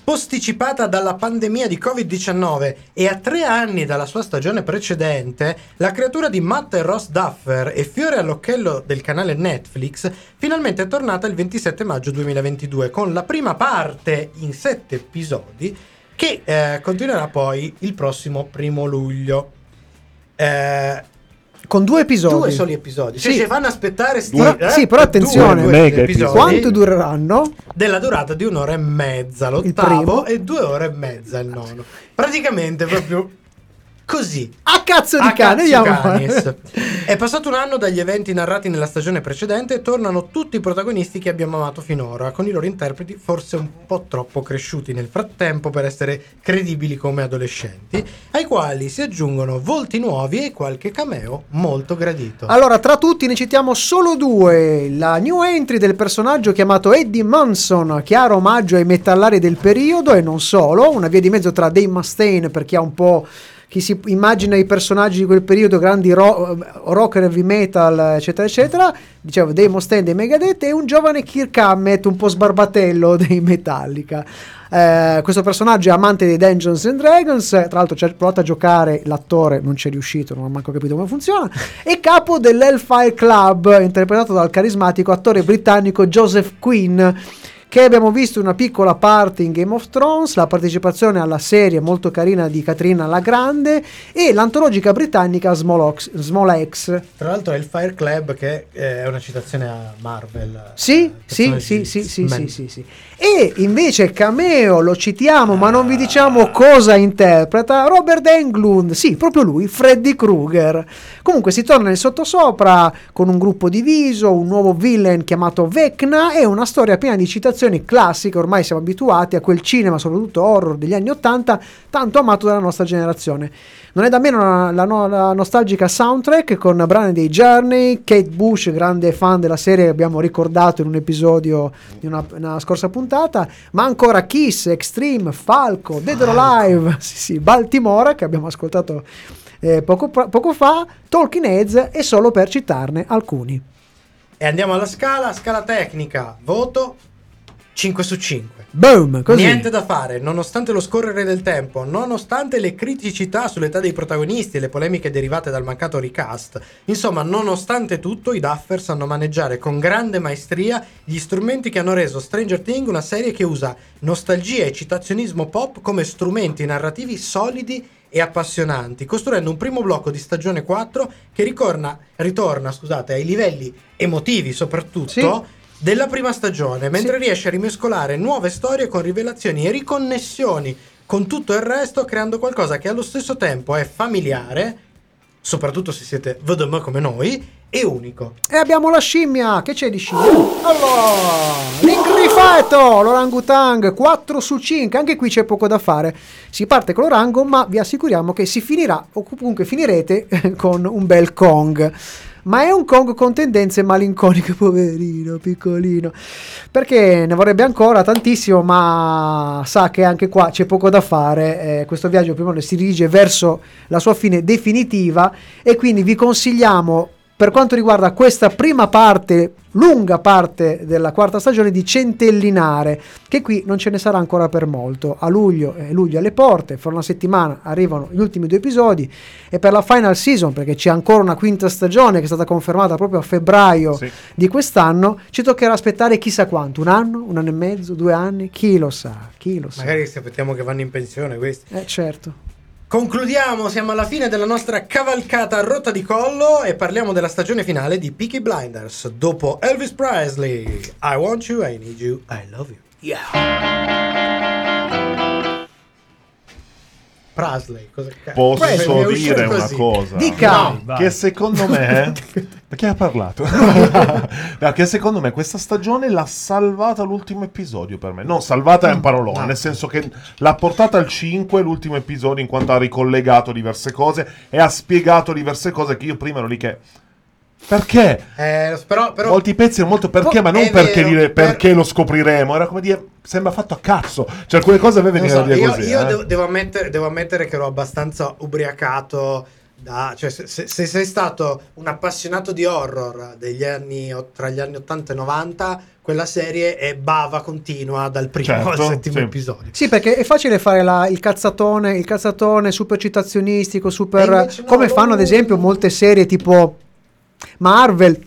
Posticipata dalla pandemia di Covid-19 e a tre anni dalla sua stagione precedente, la creatura di Matt e Ross Duffer e fiore all'occhiello del canale Netflix finalmente è tornata il 27 maggio 2022 con la prima parte in sette episodi che eh, continuerà poi il prossimo primo luglio. Eh, Con due episodi. due soli episodi. Sì. Cioè, ci fanno aspettare sti, Però- eh, sì, però due- attenzione. due Mega episodi episodi. Quanto dureranno? della durata di un'ora e mezza primo. l'ottavo e due ore e mezza il nono. Praticamente proprio così. A cazzo di A cane, cazzo andiamo. È passato un anno dagli eventi narrati nella stagione precedente e tornano tutti i protagonisti che abbiamo amato finora, con i loro interpreti forse un po' troppo cresciuti nel frattempo per essere credibili come adolescenti, ai quali si aggiungono volti nuovi e qualche cameo molto gradito. Allora, tra tutti ne citiamo solo due. La new entry del personaggio chiamato Eddie Munson, chiaro omaggio ai metallari del periodo e non solo, una via di mezzo tra Dave Mustaine per chi ha un po'... Chi si immagina i personaggi di quel periodo, grandi ro- rocker heavy metal, eccetera, eccetera, dicevo Dave Mustaine dei Megadeth e un giovane Kirk Hammett, un po' sbarbatello dei Metallica. Eh, questo personaggio è amante dei Dungeons and Dragons, tra l'altro ci ha provato a giocare, l'attore non ci è riuscito, non ha manco capito come funziona, e capo dell'Hellfire Club, interpretato dal carismatico attore britannico Joseph Quinn, che abbiamo visto una piccola parte in Game of Thrones, la partecipazione alla serie molto carina di Caterina la Grande e l'antologica britannica Small, Ox- Small X. Tra l'altro è il Fire Club che eh, è una citazione a Marvel. Sì, eh, sì, sì, sì, sì, sì, sì, sì. E invece cameo, lo citiamo, ma non vi diciamo cosa interpreta, Robert Englund, sì, proprio lui, Freddy Krueger. Comunque si torna nel sottosopra con un gruppo diviso, un nuovo villain chiamato Vecna e una storia piena di citazioni classiche, ormai siamo abituati a quel cinema, soprattutto horror degli anni Ottanta, tanto amato dalla nostra generazione. Non è da meno la, la la nostalgica soundtrack con brani dei Journey, Kate Bush, grande fan della serie che abbiamo ricordato in un episodio di una, una scorsa puntata, ma ancora Kiss, Extreme, Falco, Dead or Alive, sì, sì, Baltimora che abbiamo ascoltato eh, poco, poco fa, Talking Heads e solo per citarne alcuni. E andiamo alla scala, scala tecnica, voto 5 su 5. Boom, così. Niente da fare, nonostante lo scorrere del tempo, nonostante le criticità sull'età dei protagonisti e le polemiche derivate dal mancato recast, insomma, nonostante tutto, i Duffer sanno maneggiare con grande maestria gli strumenti che hanno reso Stranger Things una serie che usa nostalgia e citazionismo pop come strumenti narrativi solidi e appassionanti, costruendo un primo blocco di stagione 4 che ritorna, ritorna scusate, ai livelli emotivi soprattutto Sì. Della prima stagione, mentre riesce a rimescolare nuove storie con rivelazioni e riconnessioni con tutto il resto, creando qualcosa che allo stesso tempo è familiare, soprattutto se siete VDM come noi, e unico. E abbiamo la scimmia, che c'è di scimmia? Allora, l'ingrifato, l'orangutang, 4 su 5, anche qui c'è poco da fare. Si parte con l'orango, ma vi assicuriamo che si finirà, o comunque finirete, con un bel Kong. Ma è un Kong con tendenze malinconiche, poverino, piccolino. Perché ne vorrebbe ancora tantissimo, ma sa che anche qua c'è poco da fare. Eh, questo viaggio più si dirige verso la sua fine definitiva e quindi vi consigliamo per quanto riguarda questa prima parte, lunga parte della quarta stagione, di centellinare, che qui non ce ne sarà ancora per molto. A luglio, eh, luglio alle porte, fra una settimana arrivano gli ultimi due episodi e per la final season, perché c'è ancora una quinta stagione che è stata confermata proprio a febbraio Sì. di quest'anno, ci toccherà aspettare chissà quanto, un anno, un anno e mezzo, due anni, chi lo sa, chi lo sa. Magari se aspettiamo che vanno in pensione questi. Eh certo. Concludiamo, siamo alla fine della nostra cavalcata a rotta di collo e parliamo della stagione finale di Peaky Blinders. Dopo Elvis Presley, I want you, I need you, I love you. Cosa cazzo? Posso Presley, dire una così. cosa? Dica! No. Vai. Che secondo me. Chi ha parlato? No, che secondo me questa stagione l'ha salvata l'ultimo episodio per me. No, salvata è un parolone, no. nel senso che l'ha portata al 5 l'ultimo episodio in quanto ha ricollegato diverse cose e ha spiegato diverse cose che io prima ero lì che. Perché? Eh, però, però Molti pezzi erano molto perché, Po- ma non perché, vero, dire, per- perché lo scopriremo. Era come dire, sembra fatto a cazzo. Cioè, alcune cose a me venivano so, via io, così. io eh. devo, devo ammettere, devo ammettere che ero abbastanza ubriacato. Da, cioè, se, se- se sei stato un appassionato di horror degli anni, tra gli anni 80 e 90, quella serie è bava continua dal primo Certo, al settimo sì. episodio. Sì, perché è facile fare la- il cazzatone, il cazzatone super citazionistico, super... E invece no, come fanno ad esempio molte serie tipo Marvel,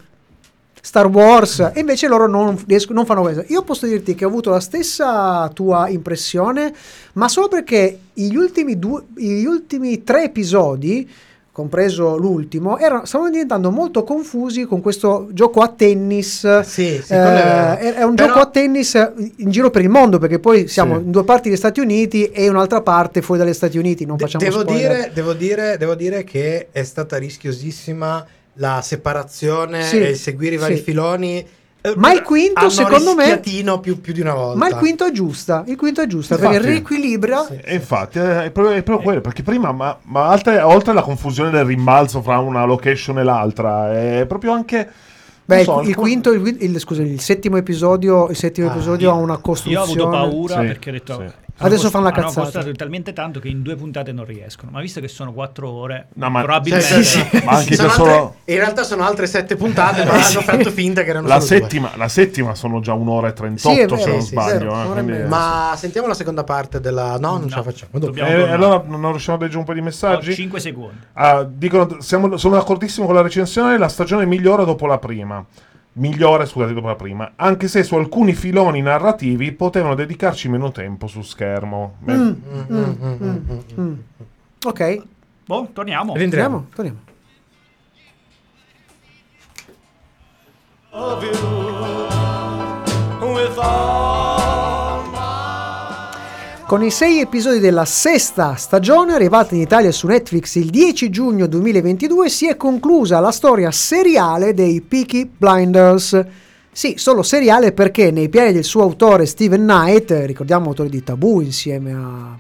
Star Wars, e invece loro non, riescono- non fanno questo. Io posso dirti che ho avuto la stessa tua impressione, ma solo perché gli ultimi, due, gli ultimi tre episodi, compreso l'ultimo, erano, stavano diventando molto confusi con questo gioco a tennis. Sì, sì, Eh, è è, un Però- gioco a tennis in giro per il mondo perché poi siamo Sì. in due parti degli Stati Uniti e un'altra parte fuori dagli Stati Uniti. Non De- facciamo devo, spoiler. dire, devo, dire, devo dire che è stata rischiosissima la separazione Sì, e il seguire i vari sì. filoni. Eh, Ma il quinto, hanno secondo me- più, più di una volta. Ma il quinto è giusta, il quinto è giusta Infatti. perché riequilibra. Sì. E infatti eh, è proprio, è proprio quello, perché prima, ma, ma altre- oltre alla confusione del rimbalzo fra una location e l'altra, è proprio anche... Beh, so, il, il quinto, il, il- scusa, il settimo episodio, il settimo Ah, episodio io- ha una Io ho costruzione. avuto paura Sì, perché ho detto. sì. Hanno Adesso cost- fanno la hanno cazzata. costato talmente tanto che in due puntate non riescono. Ma visto che sono quattro ore, No, ma- probabilmente. Sì, sì, sì. Ma anche altre- solo- In realtà sono altre sette puntate, ma hanno fatto finta che erano La solo due. settima, la settima sono già un'ora e 38 Sì, vero, se non sbaglio. eh. Ma sentiamo la seconda parte della... No, non ce la No. facciamo. Eh, allora non riusciamo a leggere un po' di messaggi? 5 secondi. Ah, dicono, siamo, sono d'accordissimo con la recensione, la stagione migliora dopo la prima. Migliore, scusate, dopo la prima. Anche se su alcuni filoni narrativi potevano dedicarci meno tempo su schermo. Beh, Mm, Mm, mm, mm, mm, mm, mm. mm. Ok, Boh, torniamo. Rientriamo. torniamo, torniamo. Con i sei episodi della sesta stagione, arrivata in Italia su Netflix il 10 giugno 2022, si è conclusa la storia seriale dei Peaky Blinders. Sì, solo seriale perché nei piani del suo autore Steven Knight, ricordiamo autore di Tabù insieme a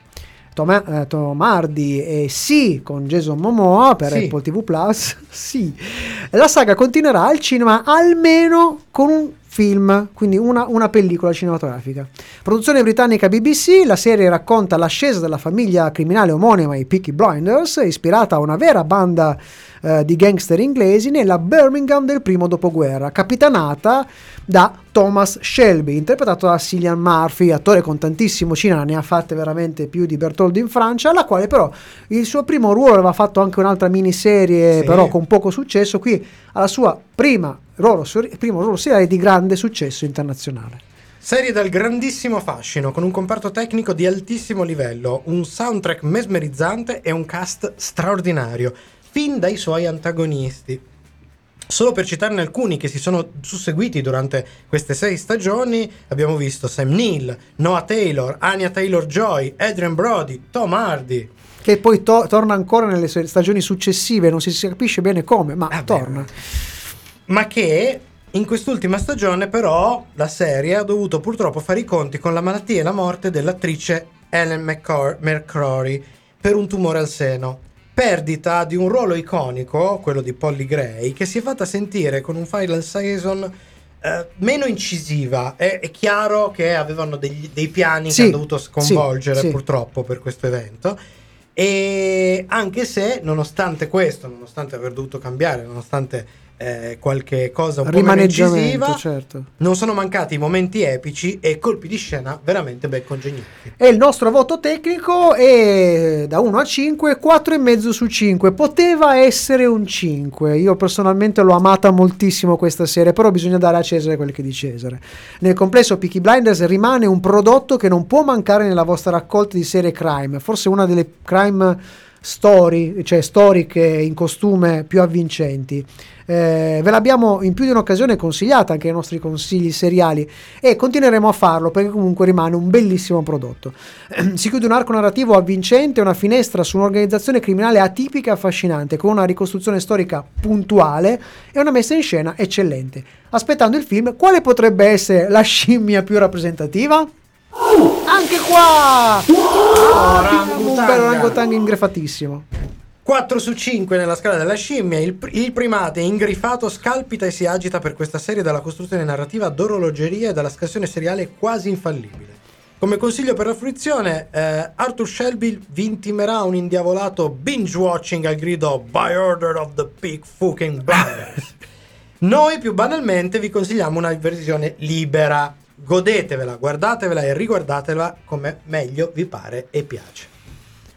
Tom, eh, Tom Hardy e sì con Jason Momoa per Sì. Apple TV Plus, sì, la saga continuerà al cinema almeno con un film, quindi una, una pellicola cinematografica. Produzione britannica BBC, la serie racconta l'ascesa della famiglia criminale omonima, i Peaky Blinders, ispirata a una vera banda eh, di gangster inglesi nella Birmingham del primo dopoguerra, capitanata da Thomas Shelby, interpretato da Cillian Murphy, attore con tantissimo cinema, ne ha fatte veramente più di Bertoldo in Francia, la quale però il suo primo ruolo aveva fatto anche un'altra miniserie, Sì. però con poco successo, qui alla sua prima ruolo, primo ruolo seriale di grande successo internazionale. Serie dal grandissimo fascino, con un comparto tecnico di altissimo livello, un soundtrack mesmerizzante e un cast straordinario, fin dai suoi antagonisti. Solo per citarne alcuni che si sono susseguiti durante queste sei stagioni, abbiamo visto Sam Neill, Noah Taylor, Anya Taylor-Joy, Adrian Brody, Tom Hardy. Che poi to- torna ancora nelle stagioni successive, non si, capisce bene come, ma Ah, beh, torna. Ma che in quest'ultima stagione però la serie ha dovuto purtroppo fare i conti con la malattia e la morte dell'attrice Ellen McCor- McCrory per un tumore al seno. Perdita di un ruolo iconico, quello di Polly Gray, che si è fatta sentire con un final season eh, meno incisiva. È, è chiaro che avevano degli- dei piani Sì, che hanno dovuto sconvolgere sì, sì. purtroppo per questo evento. E anche se, nonostante questo, nonostante aver dovuto cambiare, nonostante eh, qualche cosa un po' meno incisiva, certo. non sono mancati momenti epici e colpi di scena veramente ben congegnati. E il nostro voto tecnico è da 1 a 5, 4,5 su 5. Poteva essere un 5. Io personalmente l'ho amata moltissimo questa serie, però bisogna dare a Cesare quel che è di Cesare. Nel complesso Peaky Blinders rimane un prodotto che non può mancare nella vostra raccolta di serie crime, forse una delle crime story, cioè storiche in costume più avvincenti. Eh, ve l'abbiamo in più di un'occasione consigliata anche ai nostri consigli seriali e continueremo a farlo perché comunque rimane un bellissimo prodotto. si chiude un arco narrativo avvincente, una finestra su un'organizzazione criminale atipica e affascinante, con una ricostruzione storica puntuale e una messa in scena eccellente. Aspettando il film, quale potrebbe essere la scimmia più rappresentativa? Anche qua! Bello orangutang ingrefatissimo. 4 su 5 nella scala della scimmia. Il, il primate ingrifato scalpita e si agita per questa serie dalla costruzione narrativa d'orologeria e dalla scassione seriale quasi infallibile. Come consiglio per la fruizione, eh, Arthur Shelby vi intimerà un indiavolato binge watching al grido By order of the pig fucking blinders. Noi più banalmente vi consigliamo una versione libera. Godetevela, guardatevela e riguardatela come meglio vi pare e piace.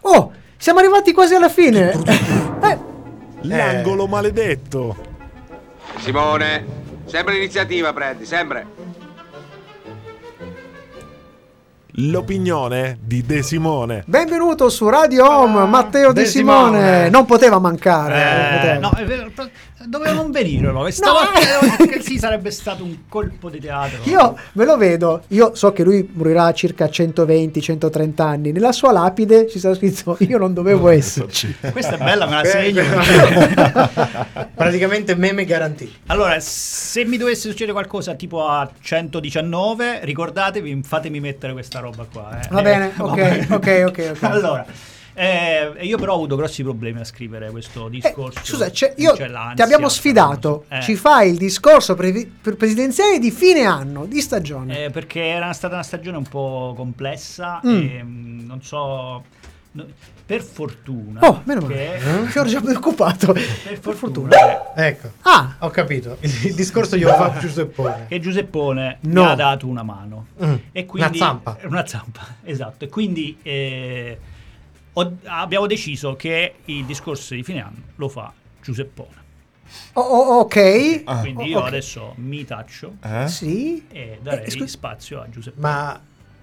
Oh, siamo arrivati quasi alla fine. Eh, L'angolo maledetto. Simone, sempre l'iniziativa prendi, sempre. L'opinione di De Simone. benvenuto su Radio Home, Matteo De, De Simone. Simone. Non poteva mancare. non Eh, poteva. no, è vero, doveva non venire, no? E stavolta che sì, sarebbe stato un colpo di teatro. Io me lo vedo, io so che lui morirà a circa 120-130 anni. Nella sua lapide ci sarà scritto: Io non dovevo esserci. Questa è bella, me la segno. Praticamente meme garantito. Allora, se mi dovesse succedere qualcosa tipo a 119, ricordatevi, fatemi mettere questa roba qua. eh. Va bene, Eh, ok, ok, ok, ok. Allora, eh, io però ho avuto grossi problemi a scrivere questo Eh, discorso. scusa, c'è- io ti abbiamo sfidato. eh. Ci fai il discorso pre- per presidenziale di fine anno, di stagione. Eh, perché era stata una stagione un po' complessa Mm. e mm, non so. no- per fortuna. oh, meno male. che- Giorgio è preoccupato. Per fortuna, fortuna. Ecco, Ah, ho capito. Il, il discorso glielo fa Giuseppone. che Giuseppone No. mi ha dato una mano. Mm, E quindi, Una zampa. Una zampa, esatto. E quindi eh, ho- abbiamo deciso che il discorso di fine anno lo fa Giuseppone. oh, oh, ok. Quindi Oh, io ok. adesso mi taccio Eh? Sì. e darei Eh, scusi- spazio a Giuseppone. Ma...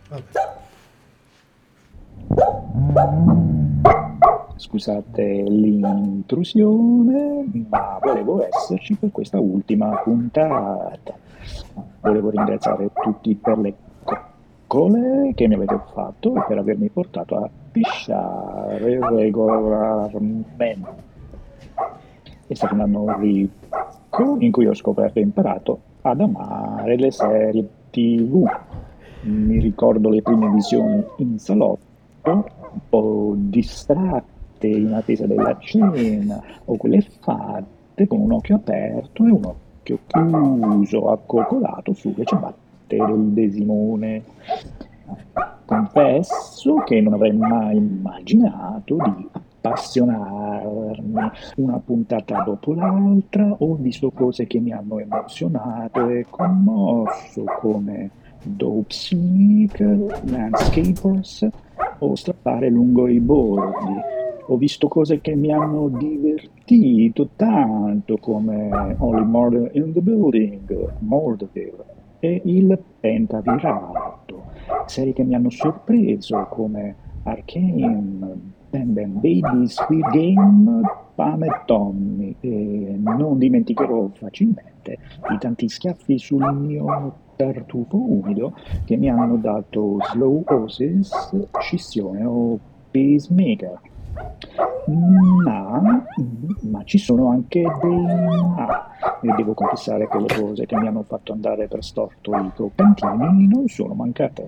Vabbè. Scusate l'intrusione, ma volevo esserci per questa ultima puntata. Volevo ringraziare tutti per le coccole che mi avete fatto e per avermi portato a pisciare regolarmente. È stato un anno ricco in cui ho scoperto e imparato ad amare le serie tv. Mi ricordo le prime visioni in salotto, un po' distratte in attesa della cena, o quelle fatte con un occhio aperto e un occhio chiuso, accoccolato sulle ciabatte del desimone. Confesso che non avrei mai immaginato di appassionarmi una puntata dopo l'altra, ho visto cose che mi hanno emozionato e commosso come Dope Seeker, Landscapers o strappare lungo i bordi. Ho visto cose che mi hanno divertito tanto come Only Murder in the Building, Murderville e il Pentavirato. Serie che mi hanno sorpreso come Arcane, Bam Bam Baby, Squid Game, Pam e Tommy e non dimenticherò facilmente i tanti schiaffi sul mio tartufo umido che mi hanno dato slow osis, scissione o pacemaker. Ma, ma ci sono anche dei ma e devo confessare che le cose che mi hanno fatto andare per storto i croccantini non sono mancate.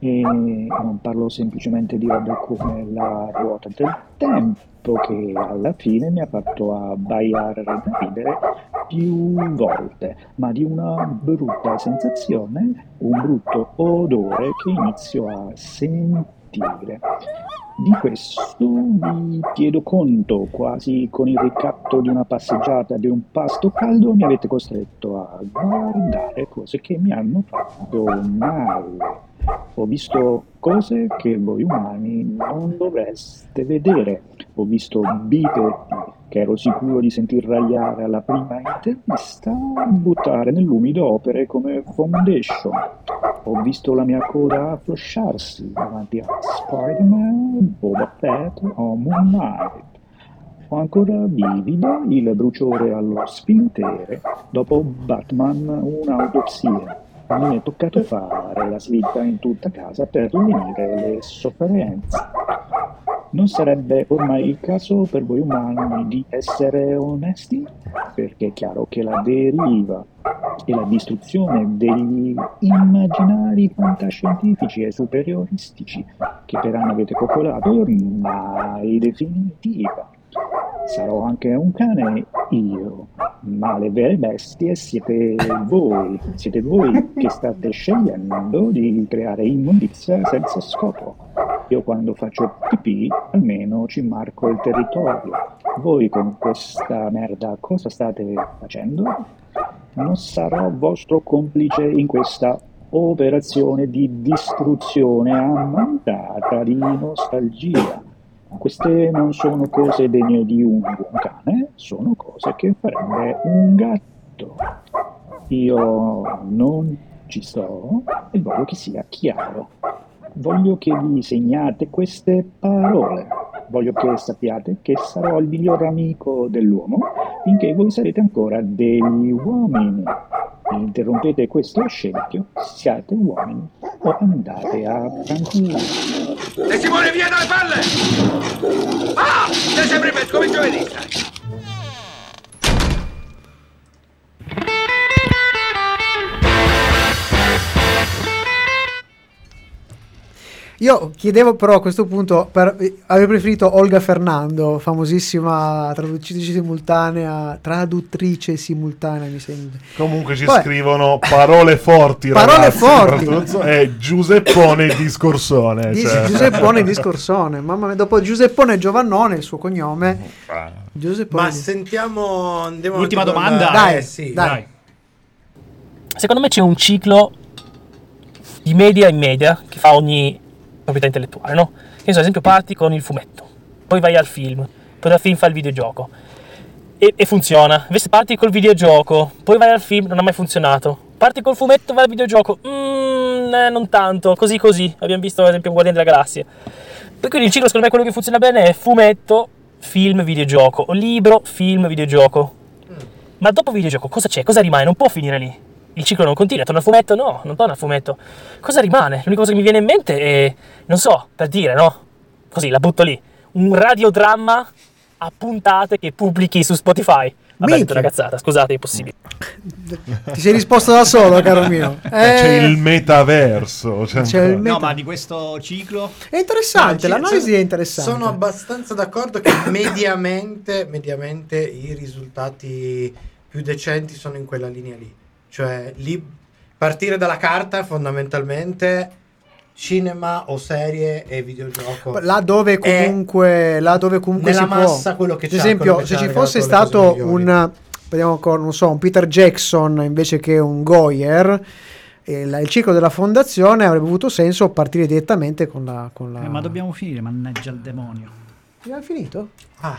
E non parlo semplicemente di robe come la ruota del tempo che alla fine mi ha fatto abbaiare e ridere più volte, ma di una brutta sensazione, un brutto odore che inizio a sentire. Di questo vi chiedo conto, quasi con il ricatto di una passeggiata di un pasto caldo mi avete costretto a guardare cose che mi hanno fatto male. Ho visto cose che voi umani non dovreste vedere. Ho visto bipedi che ero sicuro di sentir ragliare alla prima intervista buttare nell'umido opere come Foundation. Ho visto la mia coda afflosciarsi davanti a Spider-Man, Boba Fett o Moon Knight. Ho ancora vivido il bruciore allo spintere dopo Batman un'autopsia. Mi è toccato fare la slitta in tutta casa per lenire le sofferenze. Non sarebbe ormai il caso per voi umani di essere onesti? Perché è chiaro che la deriva e la distruzione degli immaginari fantascientifici e superioristici che per anni avete coccolato è ormai definitiva. Sarò anche un cane io, ma le vere bestie siete voi. Siete voi che state scegliendo di creare immondizia senza scopo. Io quando faccio pipì almeno ci marco il territorio. Voi con questa merda cosa state facendo? Non sarò vostro complice in questa operazione di distruzione ammantata di nostalgia. Queste non sono cose degne di un buon cane, sono cose che farebbe un gatto. Io non ci sto e voglio che sia chiaro. Voglio che vi segnate queste parole. Voglio che sappiate che sarò il miglior amico dell'uomo finché voi sarete ancora degli uomini. Interrompete questo scempio, siate uomini o andate a tranquillare. E Simone via dalle palle! Ah! Sei sempre pezzo come giovedì, Io chiedevo però a questo punto, per, avrei preferito Olga Fernando, famosissima traduttrice simultanea, traduttrice simultanea mi sembra. Comunque ci Vabbè. scrivono parole forti, Parole ragazzi, forti. E Giuseppone Discorsone. Di- cioè. Giuseppone Discorsone, mamma mia, dopo Giuseppone Giovannone, il suo cognome. Giuseppone Ma Dis- sentiamo. andiamo L'ultima domanda? Dai, eh, sì. dai. Secondo me c'è un ciclo di media in media che fa ogni proprietà intellettuale, no? Che so, ad esempio parti con il fumetto, poi vai al film, poi dal film fai il videogioco e, e funziona. Invece parti col videogioco, poi vai al film, non ha mai funzionato. Parti col fumetto, vai al videogioco, mm, eh, non tanto, così così. Abbiamo visto ad esempio Guardiani della Galassia. Per cui il ciclo secondo me quello che funziona bene è fumetto, film, videogioco, o libro, film, videogioco. Ma dopo videogioco cosa c'è? Cosa rimane? Non può finire lì. Il ciclo non continua, torna al fumetto? No, non torna al fumetto. Cosa rimane? L'unica cosa che mi viene in mente è, non so, per dire, no? Così, la butto lì. Un radiodramma a puntate che pubblichi su Spotify. Vabbè, detto una cazzata, scusate, è impossibile. Ti sei risposto da solo, caro mio. Eh, C'è Eh, il metaverso. C'è C'è il ancora. No, ma di questo ciclo È interessante, No, l'analisi è interessante. Sono abbastanza d'accordo che mediamente, mediamente i risultati più decenti sono in quella linea lì. Cioè, lì partire dalla carta fondamentalmente cinema o serie e videogioco. là dove È comunque, là dove comunque nella si può. massa quello che Ad c'ha, esempio, se ci fosse stato un vediamo con, non so, un Peter Jackson invece che un Goyer, eh, la- il ciclo della fondazione avrebbe avuto senso partire direttamente con la. Con la... Eh, ma dobbiamo finire, mannaggia il demonio. Abbiamo finito? Ah.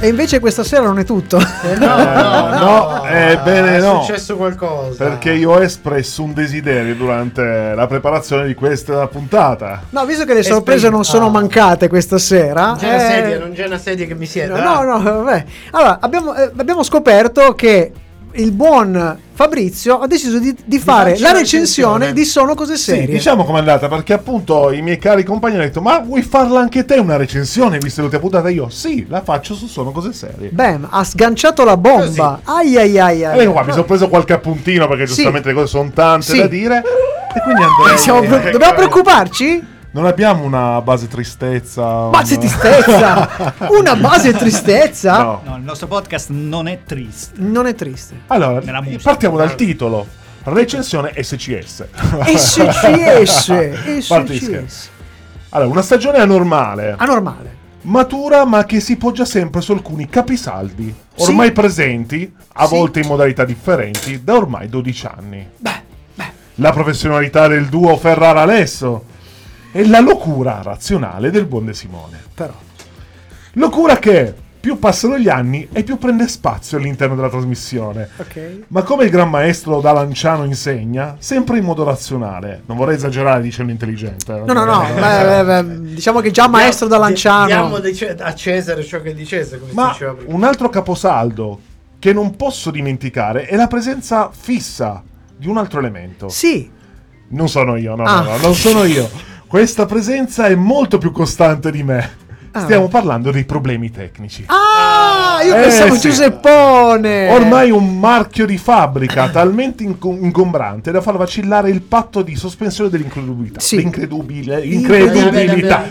E invece questa sera non è tutto. Eh, no, no, no, ebbene è no. successo qualcosa. Perché io ho espresso un desiderio durante la preparazione di questa puntata. No, visto che le sorprese non sono mancate questa sera. Non c'è una eh, sedia, non c'è una sedia che mi sieda. No, no, vabbè. Allora, abbiamo, eh, abbiamo scoperto che il buon Fabrizio ha deciso di, di fare la recensione recensione. di Sono Cose Sì, Serie. diciamo com'è andata, perché appunto i miei cari compagni hanno detto: Ma vuoi farla anche te una recensione, visto l'ultima puntata? Io sì, la faccio su Sono Cose Serie. Bam, ha sganciato la bomba. Ai ai ai ai. E io qua mi sono preso qualche appuntino perché Sì. giustamente le cose sono tante Sì. da dire. E quindi andrei. Siamo pre- dobbiamo preoccuparci? Non abbiamo una base tristezza. Base un- tristezza! Una base tristezza? No. No, il nostro podcast non è triste. Non è triste. Allora, partiamo dal titolo. Recensione SCS. SCS. SCS. Allora, una stagione anormale. Anormale. matura ma che si poggia sempre su alcuni capisaldi, ormai presenti, a Sì. volte in modalità differenti, da ormai 12 anni. La professionalità del duo Ferrara-Alesso e la locura razionale del buon De Simone. Però. Locura che più passano gli anni e più prende spazio all'interno della trasmissione. Ok. Ma come il gran maestro da Lanciano insegna, sempre in modo razionale. Non vorrei esagerare dicendo intelligente. eh. No, no, no. beh, beh, beh, diciamo che già maestro da Lanciano. Diamo di Ce- a Cesare ciò che è di Cesare, Ma diceva prima. un altro caposaldo che non posso dimenticare è la presenza fissa di un altro elemento. Sì. Non sono io, no, Ah. no, no, non sono io. Questa presenza è molto più costante di me. Ah. Stiamo parlando dei problemi tecnici. Ah, io Eh, pensavo sì. Giuseppone. Ormai un marchio di fabbrica talmente ingombrante da far vacillare il patto di sospensione dell'incredulità. Sì. L'incredubile, incredibilità.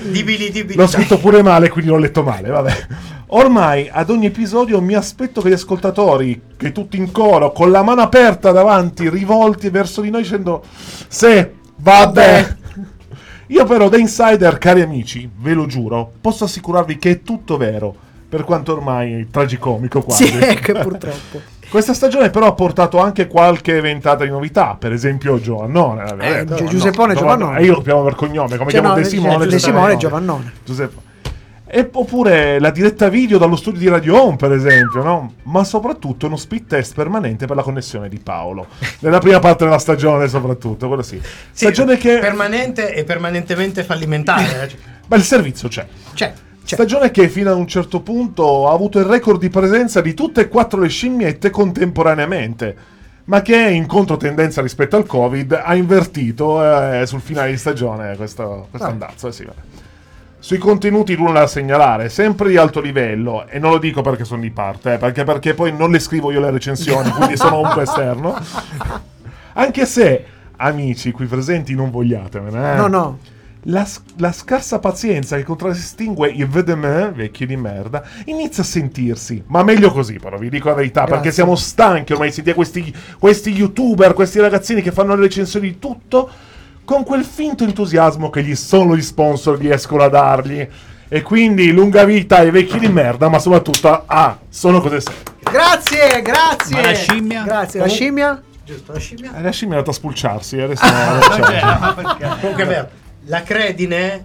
L'ho scritto pure male, quindi l'ho letto male, vabbè. Ormai ad ogni episodio mi aspetto che gli ascoltatori, che tutti in coro, con la mano aperta davanti, rivolti verso di noi dicendo Se, vabbè. Io però da insider, cari amici, ve lo giuro, posso assicurarvi che è tutto vero, per quanto ormai è tragicomico quasi. Sì, è che purtroppo. Questa stagione però ha portato anche qualche ventata di novità, per esempio Giovannone. Eh, Giuseppone Giovannone. E io lo chiamo per cognome, come Cioè, chiamo no, De Simone. cioè, De Simone Giovannone. Giuseppe. E oppure la diretta video dallo studio di Radio Home, per esempio, no? Ma soprattutto uno speed test permanente per la connessione di Paolo. Nella prima parte della stagione, soprattutto, quello sì. Sì, Stagione che. permanente e permanentemente fallimentare. eh. Ma il servizio c'è. C'è. Stagione che fino a un certo punto ha avuto il record di presenza di tutte e quattro le scimmiette contemporaneamente, ma che in controtendenza rispetto al Covid ha invertito eh, sul finale di stagione questo, questo Ah. andazzo. eh sì, vabbè. Sui contenuti nulla da segnalare, sempre di alto livello, e non lo dico perché sono di parte, eh, perché, perché poi non le scrivo io le recensioni, quindi sono un po' esterno. Anche se, amici qui presenti, non vogliatemene. Eh. No, no. La, la scarsa pazienza che contraddistingue i vedemè, vecchi di merda, inizia a sentirsi. Ma meglio così, però, vi dico la verità, Grazie. perché siamo stanchi ormai di sentire questi, questi youtuber, questi ragazzini che fanno le recensioni di tutto, con quel finto entusiasmo che gli solo gli sponsor riescono a dargli. E quindi lunga vita ai vecchi di merda, ma soprattutto a sono cose serie. Grazie, grazie. Ma la scimmia? Grazie, la Oh. scimmia? Giusto, la scimmia? E la scimmia è andata a spulciarsi, adesso adesso- Comunque è vero. La credine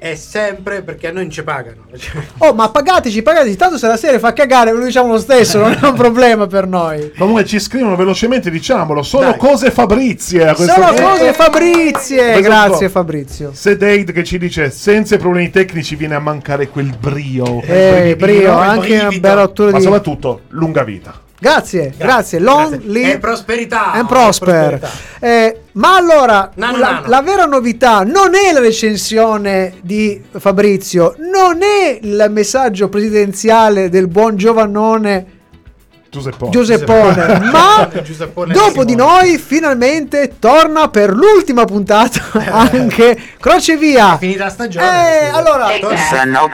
è sempre perché a noi non ci pagano. Cioè, Oh, ma pagateci, pagateci. Tanto se la serie fa cagare, lo diciamo lo stesso, non è un problema per noi. Comunque ci scrivono velocemente, diciamolo, sono Dai. cose Fabrizie. Sono punto. cose Fabrizie. Questo Grazie. Fabrizio. Se Dade che ci dice senza i problemi tecnici viene a mancare quel brio. Eh, brio, no, il anche una bella rottura Ma di. soprattutto lunga vita. Grazie, grazie. Long Grazie. live E prosperità. and prosper. prosperità. Eh, ma allora, Nano, la, nano. la vera novità non è la recensione di Fabrizio, non è il messaggio presidenziale del buon Giovannone Giuseppe. Giuseppone, ma Giuseppone dopo di noi finalmente torna per l'ultima puntata anche Crocevia. Finita la stagione. Eh, allora, Sono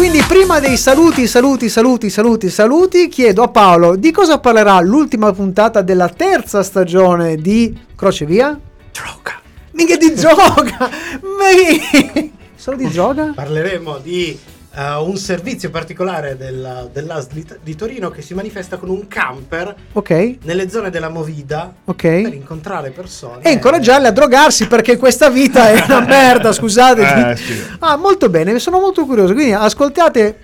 quindi prima dei saluti, saluti, saluti, saluti, saluti, chiedo a Paolo di cosa parlerà l'ultima puntata della terza stagione di Crocevia? Droga. Mica di droga. Mi- Solo di droga? Parleremo di eh, un servizio particolare della, dell'AS di, di Torino che si manifesta con un camper Ok, nelle zone della Movida per ok. incontrare persone E incoraggiarli a drogarsi perché questa vita è una merda, scusate. Eh, sì. Ah, molto bene, sono molto curioso. Quindi ascoltate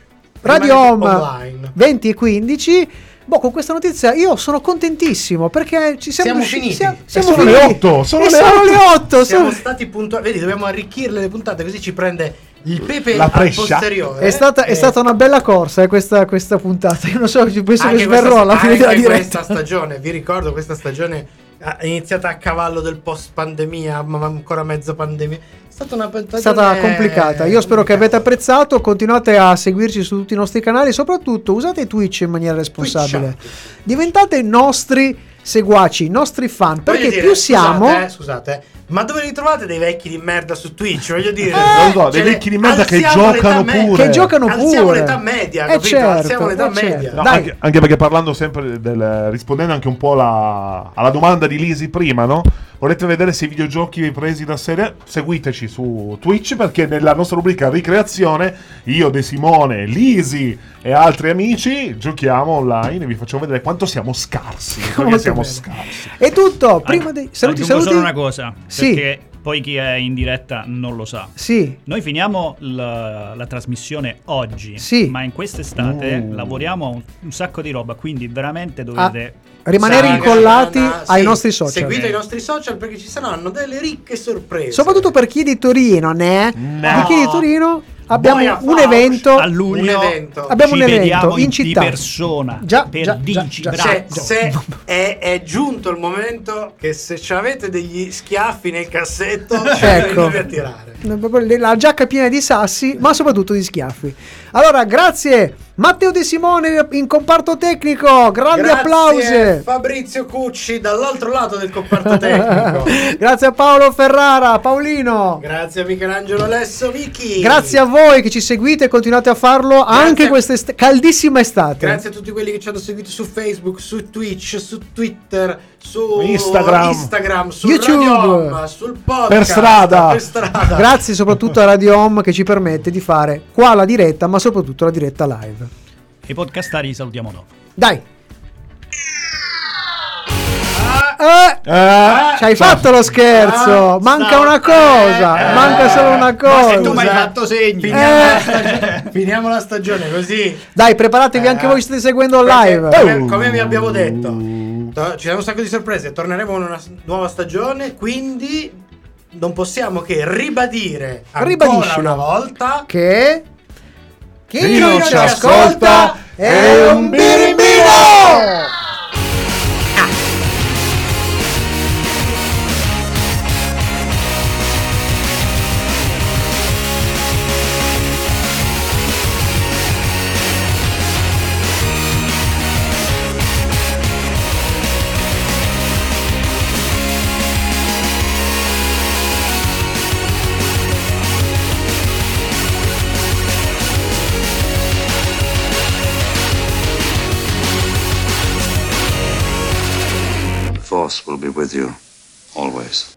Radio Home online. 20 e 15. Boh, con questa notizia io sono contentissimo perché ci siamo, Siamo riusciti- finiti. Siamo, siamo sono le finiti. otto, sono E le sono otto. le 8. Siamo stati puntuali. Vedi, dobbiamo arricchirle le puntate così ci prende il pepe La prescia. È stata, è Eh, stata una bella corsa eh, questa, questa puntata. Io non so, penso che anche sverrò questa- alla fine della diretta. questa stagione, vi ricordo, questa stagione è iniziata a cavallo del post pandemia, ma ancora mezzo pandemia. È stata una È stagione stata complicata. Io spero che avete apprezzato. Continuate a seguirci su tutti i nostri canali. Soprattutto usate Twitch in maniera responsabile. Diventate i nostri seguaci, i nostri fan. Perché dire, più siamo. Scusate, eh, scusate, ma dove li trovate dei vecchi di merda su Twitch? Voglio dire, Eh, lo so, dei cioè, vecchi di merda che alziamo giocano pure. Che giocano Alziamo pure. l'età media, Eh, capito? certo, Alziamo l'età eh, certo. media. No, Dai. anche, anche perché parlando sempre del, rispondendo anche un po' alla, alla domanda di Lisi prima, no? Volete vedere se i videogiochi presi da serie? Seguiteci su Twitch perché nella nostra rubrica ricreazione io, De Simone, Lisi e altri amici giochiamo online e vi facciamo vedere quanto siamo scarsi. Perché siamo bene. scarsi. È tutto. Prima dei saluti, Aggiungo saluti. solo una cosa, Sì. perché poi chi è in diretta non lo sa. Sì. Noi finiamo la, la trasmissione oggi, Sì. ma in quest'estate Uh. lavoriamo un, un sacco di roba, quindi veramente dovete... Rimanere Saga, incollati Nana, ai sì, nostri social. Seguite i nostri social perché ci saranno delle ricche sorprese. Soprattutto per chi è di Torino, ne? No. Per chi è di Torino. Abbiamo Boia un evento. A luglio Un evento. Abbiamo ci un evento in città. di persona Già, per già, già, Digi già. Se, se è, è giunto il momento che se ci avete degli schiaffi nel cassetto, Ecco. a tirare. La giacca piena di sassi, ma soprattutto di schiaffi. Allora, grazie Matteo De Simone in comparto tecnico. Grandi Grazie, applausi. Fabrizio Cucci dall'altro lato del comparto tecnico. Grazie a Paolo Ferrara, Paolino. Grazie a Michelangelo Alesso Vichi. Grazie a voi che ci seguite e continuate a farlo anche Grazie. questa caldissima estate. Grazie a tutti quelli che ci hanno seguito su Facebook, su Twitch, su Twitter, su Instagram. Instagram, su YouTube. Radio Home, sul podcast, Per strada. per strada. Grazie soprattutto a Radio Home che ci permette di fare qua la diretta, ma soprattutto la diretta live. I podcastari li salutiamo dopo. Dai. Eh, Eh, ci hai fatto lo scherzo. Ah, manca una cosa. eh, manca solo una Ma cosa. se tu mi hai fatto segni. Finiamo, Eh. la stagione, finiamo la stagione così. Dai, preparatevi Eh, anche voi, state seguendo Perché, live. Come, come vi abbiamo detto, to- ci sono un sacco di sorprese. Torneremo con una nuova stagione. Quindi non possiamo che ribadire ancora Ribadiscilo. una volta Che chi, Chi non ci ascolta è un birimbino. Force will be with you, always.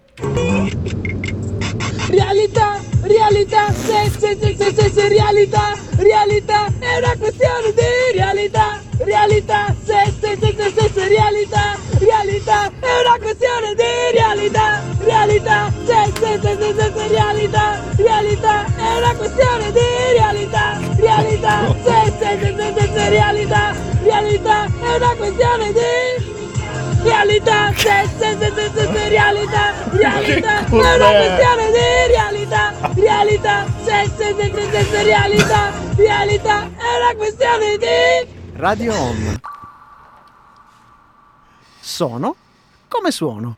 Realità, realità, se, se, se, se, se, se, realtà, realtà, è una questione di realtà, realtà, se, se, se, se, se, se, realtà, realtà, è una questione di realtà, realtà, se, se, se, se, se, se, realtà, realtà, è una questione di realtà, realtà, se, se, se, se, se, se, realtà, realtà, è una questione di Realtà, se, se, se, se, se, se, realtà, realtà, è una questione di realtà, realtà, se, se, se, se, se, se, realtà, realtà, è una questione di... Radio Home. Sono come suono.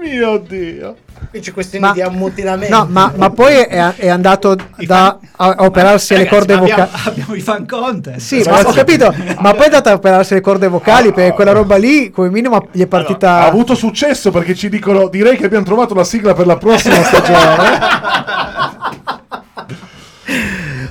Mio Dio. Qui c'è questione Ma- di ammutinamento. No, ma, ma poi è, è andato da a, a operarsi le corde abbiamo, vocali. abbiamo i fan contest. Sì, ma ho capito, ma poi è andato a operarsi le corde vocali perché quella roba lì, come minimo, gli è partita. Ha avuto successo perché ci dicono direi che abbiamo trovato la sigla per la prossima stagione.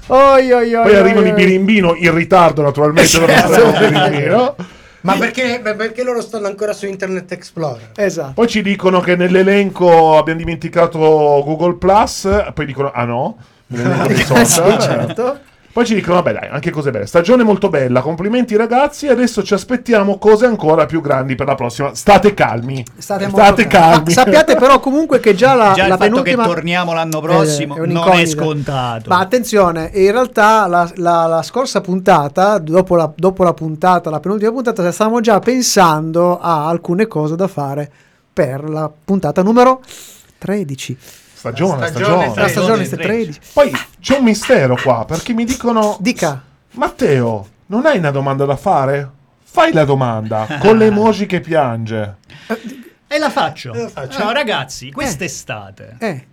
Oi, oi, oi, Poi oi, arrivano i birimbino in ritardo naturalmente per Esatto. mostrare il birimbino. Ma perché, ma perché loro stanno ancora su Internet Explorer? Esatto. Poi ci dicono che nell'elenco abbiamo dimenticato Google Plus, poi dicono ah no, nell'elenco dei social. Sì, certo. Poi ci dicono vabbè dai, anche cose belle. Stagione molto bella, complimenti ragazzi, adesso ci aspettiamo cose ancora più grandi per la prossima. State calmi. State, molto calmi. Ah, sappiate però comunque che già la, Già il la fatto penultima... che torniamo l'anno Eh, prossimo è non è scontato. Ma attenzione, in realtà la, la- la scorsa puntata, dopo la, dopo la puntata, la penultima puntata, stavamo già pensando a alcune cose da fare per la puntata numero 13. Stagione, Stagione stagione. Stagione 13. 13. Poi c'è un mistero qua, perché mi dicono Dica. Matteo, non hai una domanda da fare? Fai la domanda con le emoji che piange. E la faccio. E la faccio. Ciao ragazzi, quest'estate Eh.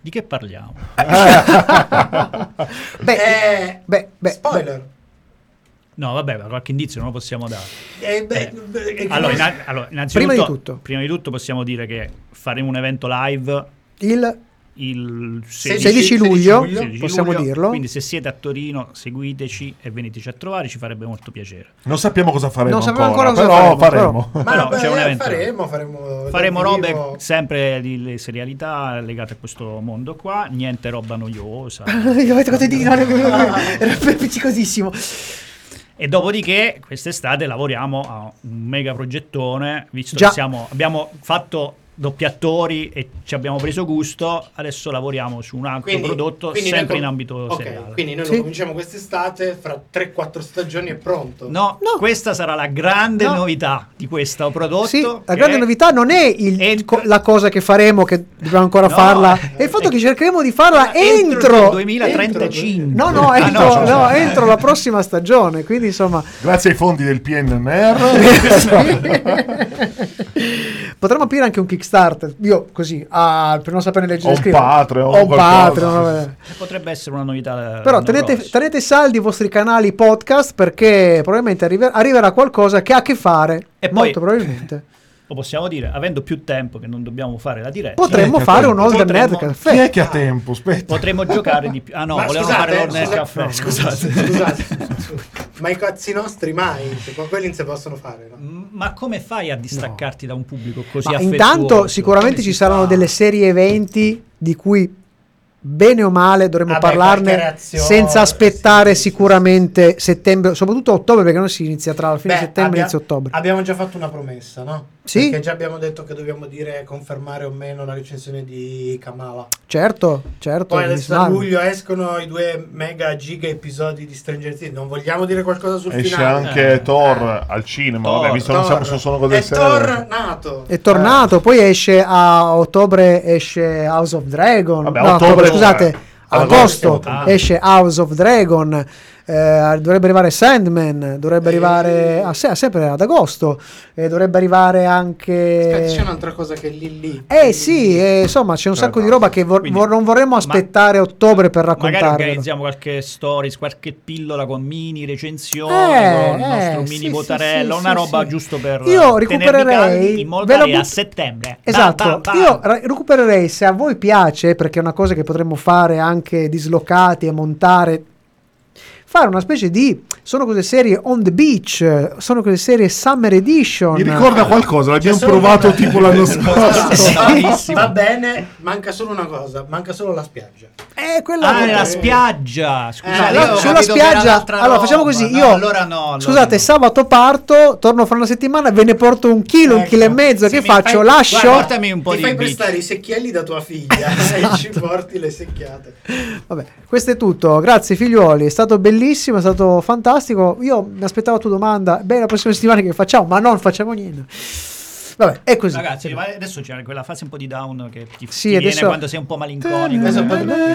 di che parliamo? Beh, Eh, beh, beh, spoiler. No, vabbè, ma qualche indizio non lo possiamo dare. Eh, beh, eh, Allora, inna- allora, innanzitutto, Prima di tutto. prima di tutto possiamo dire che faremo un evento live il il 16 16 luglio, 16 possiamo luglio, dirlo. Quindi se siete a Torino seguiteci e veniteci a trovare, ci farebbe molto piacere. Non sappiamo cosa faremo Non sappiamo ancora, ancora però cosa faremo. faremo, Ma Però beh, c'è un evento. faremo, faremo, Faremo robe vivo. sempre di le serialità legate a questo mondo qua, niente roba noiosa. Io avete fatto di era appiccicosissimo. E dopodiché quest'estate lavoriamo a un mega progettone, visto Già. che siamo, abbiamo fatto doppiatori e ci abbiamo preso gusto, adesso lavoriamo su un altro Quindi- prodotto quindi sempre noi in com- ambito ok, seriale. Quindi noi Sì. lo cominciamo quest'estate, fra 3-4 stagioni è pronto. No, questa sarà la grande No. novità di questo prodotto. Sì, la grande è- novità non è il- co- la cosa che faremo, che dobbiamo ancora No, farla, eh, è il fatto che cercheremo di farla entro entro. il 2035. No, no, Ah, entro, scusa. no, entro la prossima stagione. Quindi, insomma, Grazie ai fondi del PNR. potremmo aprire anche un Kickstarter. Io, così, ah, per non sapere leggere e un scrivere. Patreon, O un. Patreon, vabbè. Potrebbe essere una novità. Però l'anno tenete, tenete saldi i vostri canali podcast perché probabilmente arriver- arriverà qualcosa che ha a che fare, E poi- molto probabilmente. Lo possiamo dire, avendo più tempo che non dobbiamo fare la diretta. Potremmo fare un Older Potremmo- Nerd Chi è Caffè. che ha tempo? Aspetta. Potremmo giocare di più. Ah no, Ma volevamo scusate, fare del scusa- caffè. scusate. Scusate, ma i cazzi nostri mai, cioè, quelli non si possono fare. No? Ma come fai a distaccarti da un pubblico così Ma affettuoso? intanto sicuramente ci si saranno fa? delle serie eventi di cui bene o male dovremmo qualche parlarne reazione, senza aspettare sì, sì, sì, sicuramente settembre, soprattutto ottobre perché non si inizia tra la fine Beh, settembre e abbia- inizio ottobre. Abbiamo già fatto una promessa, no? Sì. Perché già abbiamo detto che dobbiamo dire confermare o meno la recensione di Kamala. Certo, certo. Poi adesso a luglio escono i due mega giga episodi di Stranger Things. Non vogliamo dire qualcosa sul Esce finale. anche Eh. Thor al cinema. Thor, vabbè, visto che non siamo su sono cose È serie. Thor nato. È tornato, poi esce a ottobre esce House of Dragon. Vabbè, no, ottobre- scusate, agosto esce House of Dragon. Eh, dovrebbe arrivare Sandman, dovrebbe arrivare ah, se- sempre ad agosto, e dovrebbe arrivare anche Aspetta, c'è un'altra cosa che è lì lì. Eh sì, eh, insomma c'è un sacco di roba che vor- Quindi- vor- non vorremmo aspettare ottobre per Magari raccontare. organizziamo qualche stories, qualche pillola con mini recensioni, Eh, con il nostro eh, mini sì, votarello, sì, una sì, roba sì. giusto per Io recupererei- in modo ve a settembre. Esatto, Bam, bam, bam. io ra- recupererei se a voi piace, perché è una cosa che potremmo fare anche dislocati e montare, fare una specie di sono cose serie on the beach, sono cose serie summer edition. Mi ricorda qualcosa, l'abbiamo provato una- tipo l'anno scorso. Sì, Va- bene, manca solo una cosa, manca solo la spiaggia. Eh, quella Ah, che- la spiaggia. Scusate, Eh, ho sulla spiaggia, allora facciamo così. No, Io, allora no, allora scusate, no. sabato parto, torno fra una settimana, ve ne porto un chilo, un Ecco. chilo e mezzo. Se che faccio? fai- Lascio. Guarda, Portami un po' Ti di fai beach. prestare i secchielli da tua figlia e ci porti le secchiate. Vabbè, questo è tutto. Grazie figliuoli, è stato bellissimo, è stato fantastico. Io mi aspettavo la tua domanda. Beh, la prossima settimana che facciamo? Ma non facciamo niente. Vabbè, è così. Ragazzi, ma adesso c'è quella fase un po' di down che ti, Sì, ti adesso- viene quando sei un po' malinconico. Adesso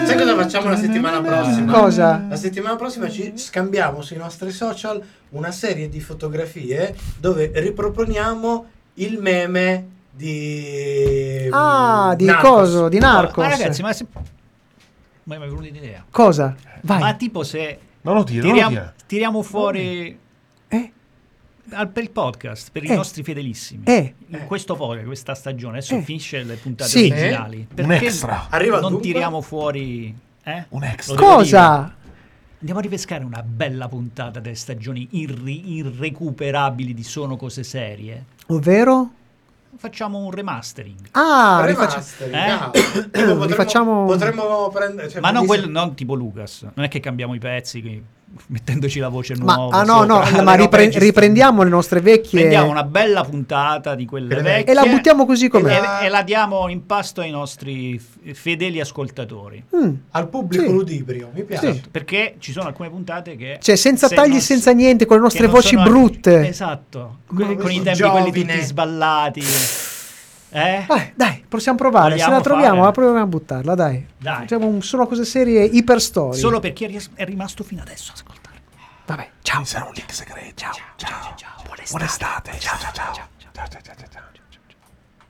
sai cosa facciamo la settimana prossima? Cosa? La settimana prossima ci scambiamo sui nostri social una serie di fotografie dove riproponiamo il meme di Ah, di Narcos. coso, di Narcos. Ma ragazzi, ma se... Ma mi è venuta un'idea. Cosa? Vai. Ma tipo se Non lo dire, non lo tiriamo, dire. tiriamo fuori Eh? al- per il podcast, per Eh. i nostri fedelissimi. Eh. In questo podcast, questa stagione, adesso Eh. finisce le puntate Sì. originali. Un Perché extra. Arriva non dunque? tiriamo fuori... Eh? Un extra. Cosa? Andiamo a ripescare una bella puntata delle stagioni irri- irrecuperabili di Sono Cose Serie. Ovvero? Facciamo un remastering. Ah, Remastering, Eh? Tipo, potremmo, potremmo prendere cioè, Ma non, quello, non tipo Lucas, non è che cambiamo i pezzi qui, mettendoci la voce Ma, nuova. ah no, no, sopra. ma le ripre- riprendiamo le nostre vecchie Prendiamo una bella puntata di quelle vecchie e la buttiamo così com'è. e, e la diamo in pasto ai nostri f- fedeli ascoltatori. Mm. al pubblico Sì. ludibrio. Mi piace. Sì. Perché ci sono alcune puntate che... Cioè, senza se tagli, non- senza niente, con le nostre voci brutte. Esatto, con, con i tempi quelli giovine. tutti sballati. Eh? Dai, dai, possiamo provare. Vogliamo Se la troviamo, fare? la proviamo a buttarla, dai. Dai. Facciamo un- solo cose serie iper story. Solo per chi è ries- è rimasto fino adesso a ascoltare. Vabbè, ciao. Sarà un link segreto. Ciao, ciao, ciao. Buona estate. Ciao, ciao, ciao.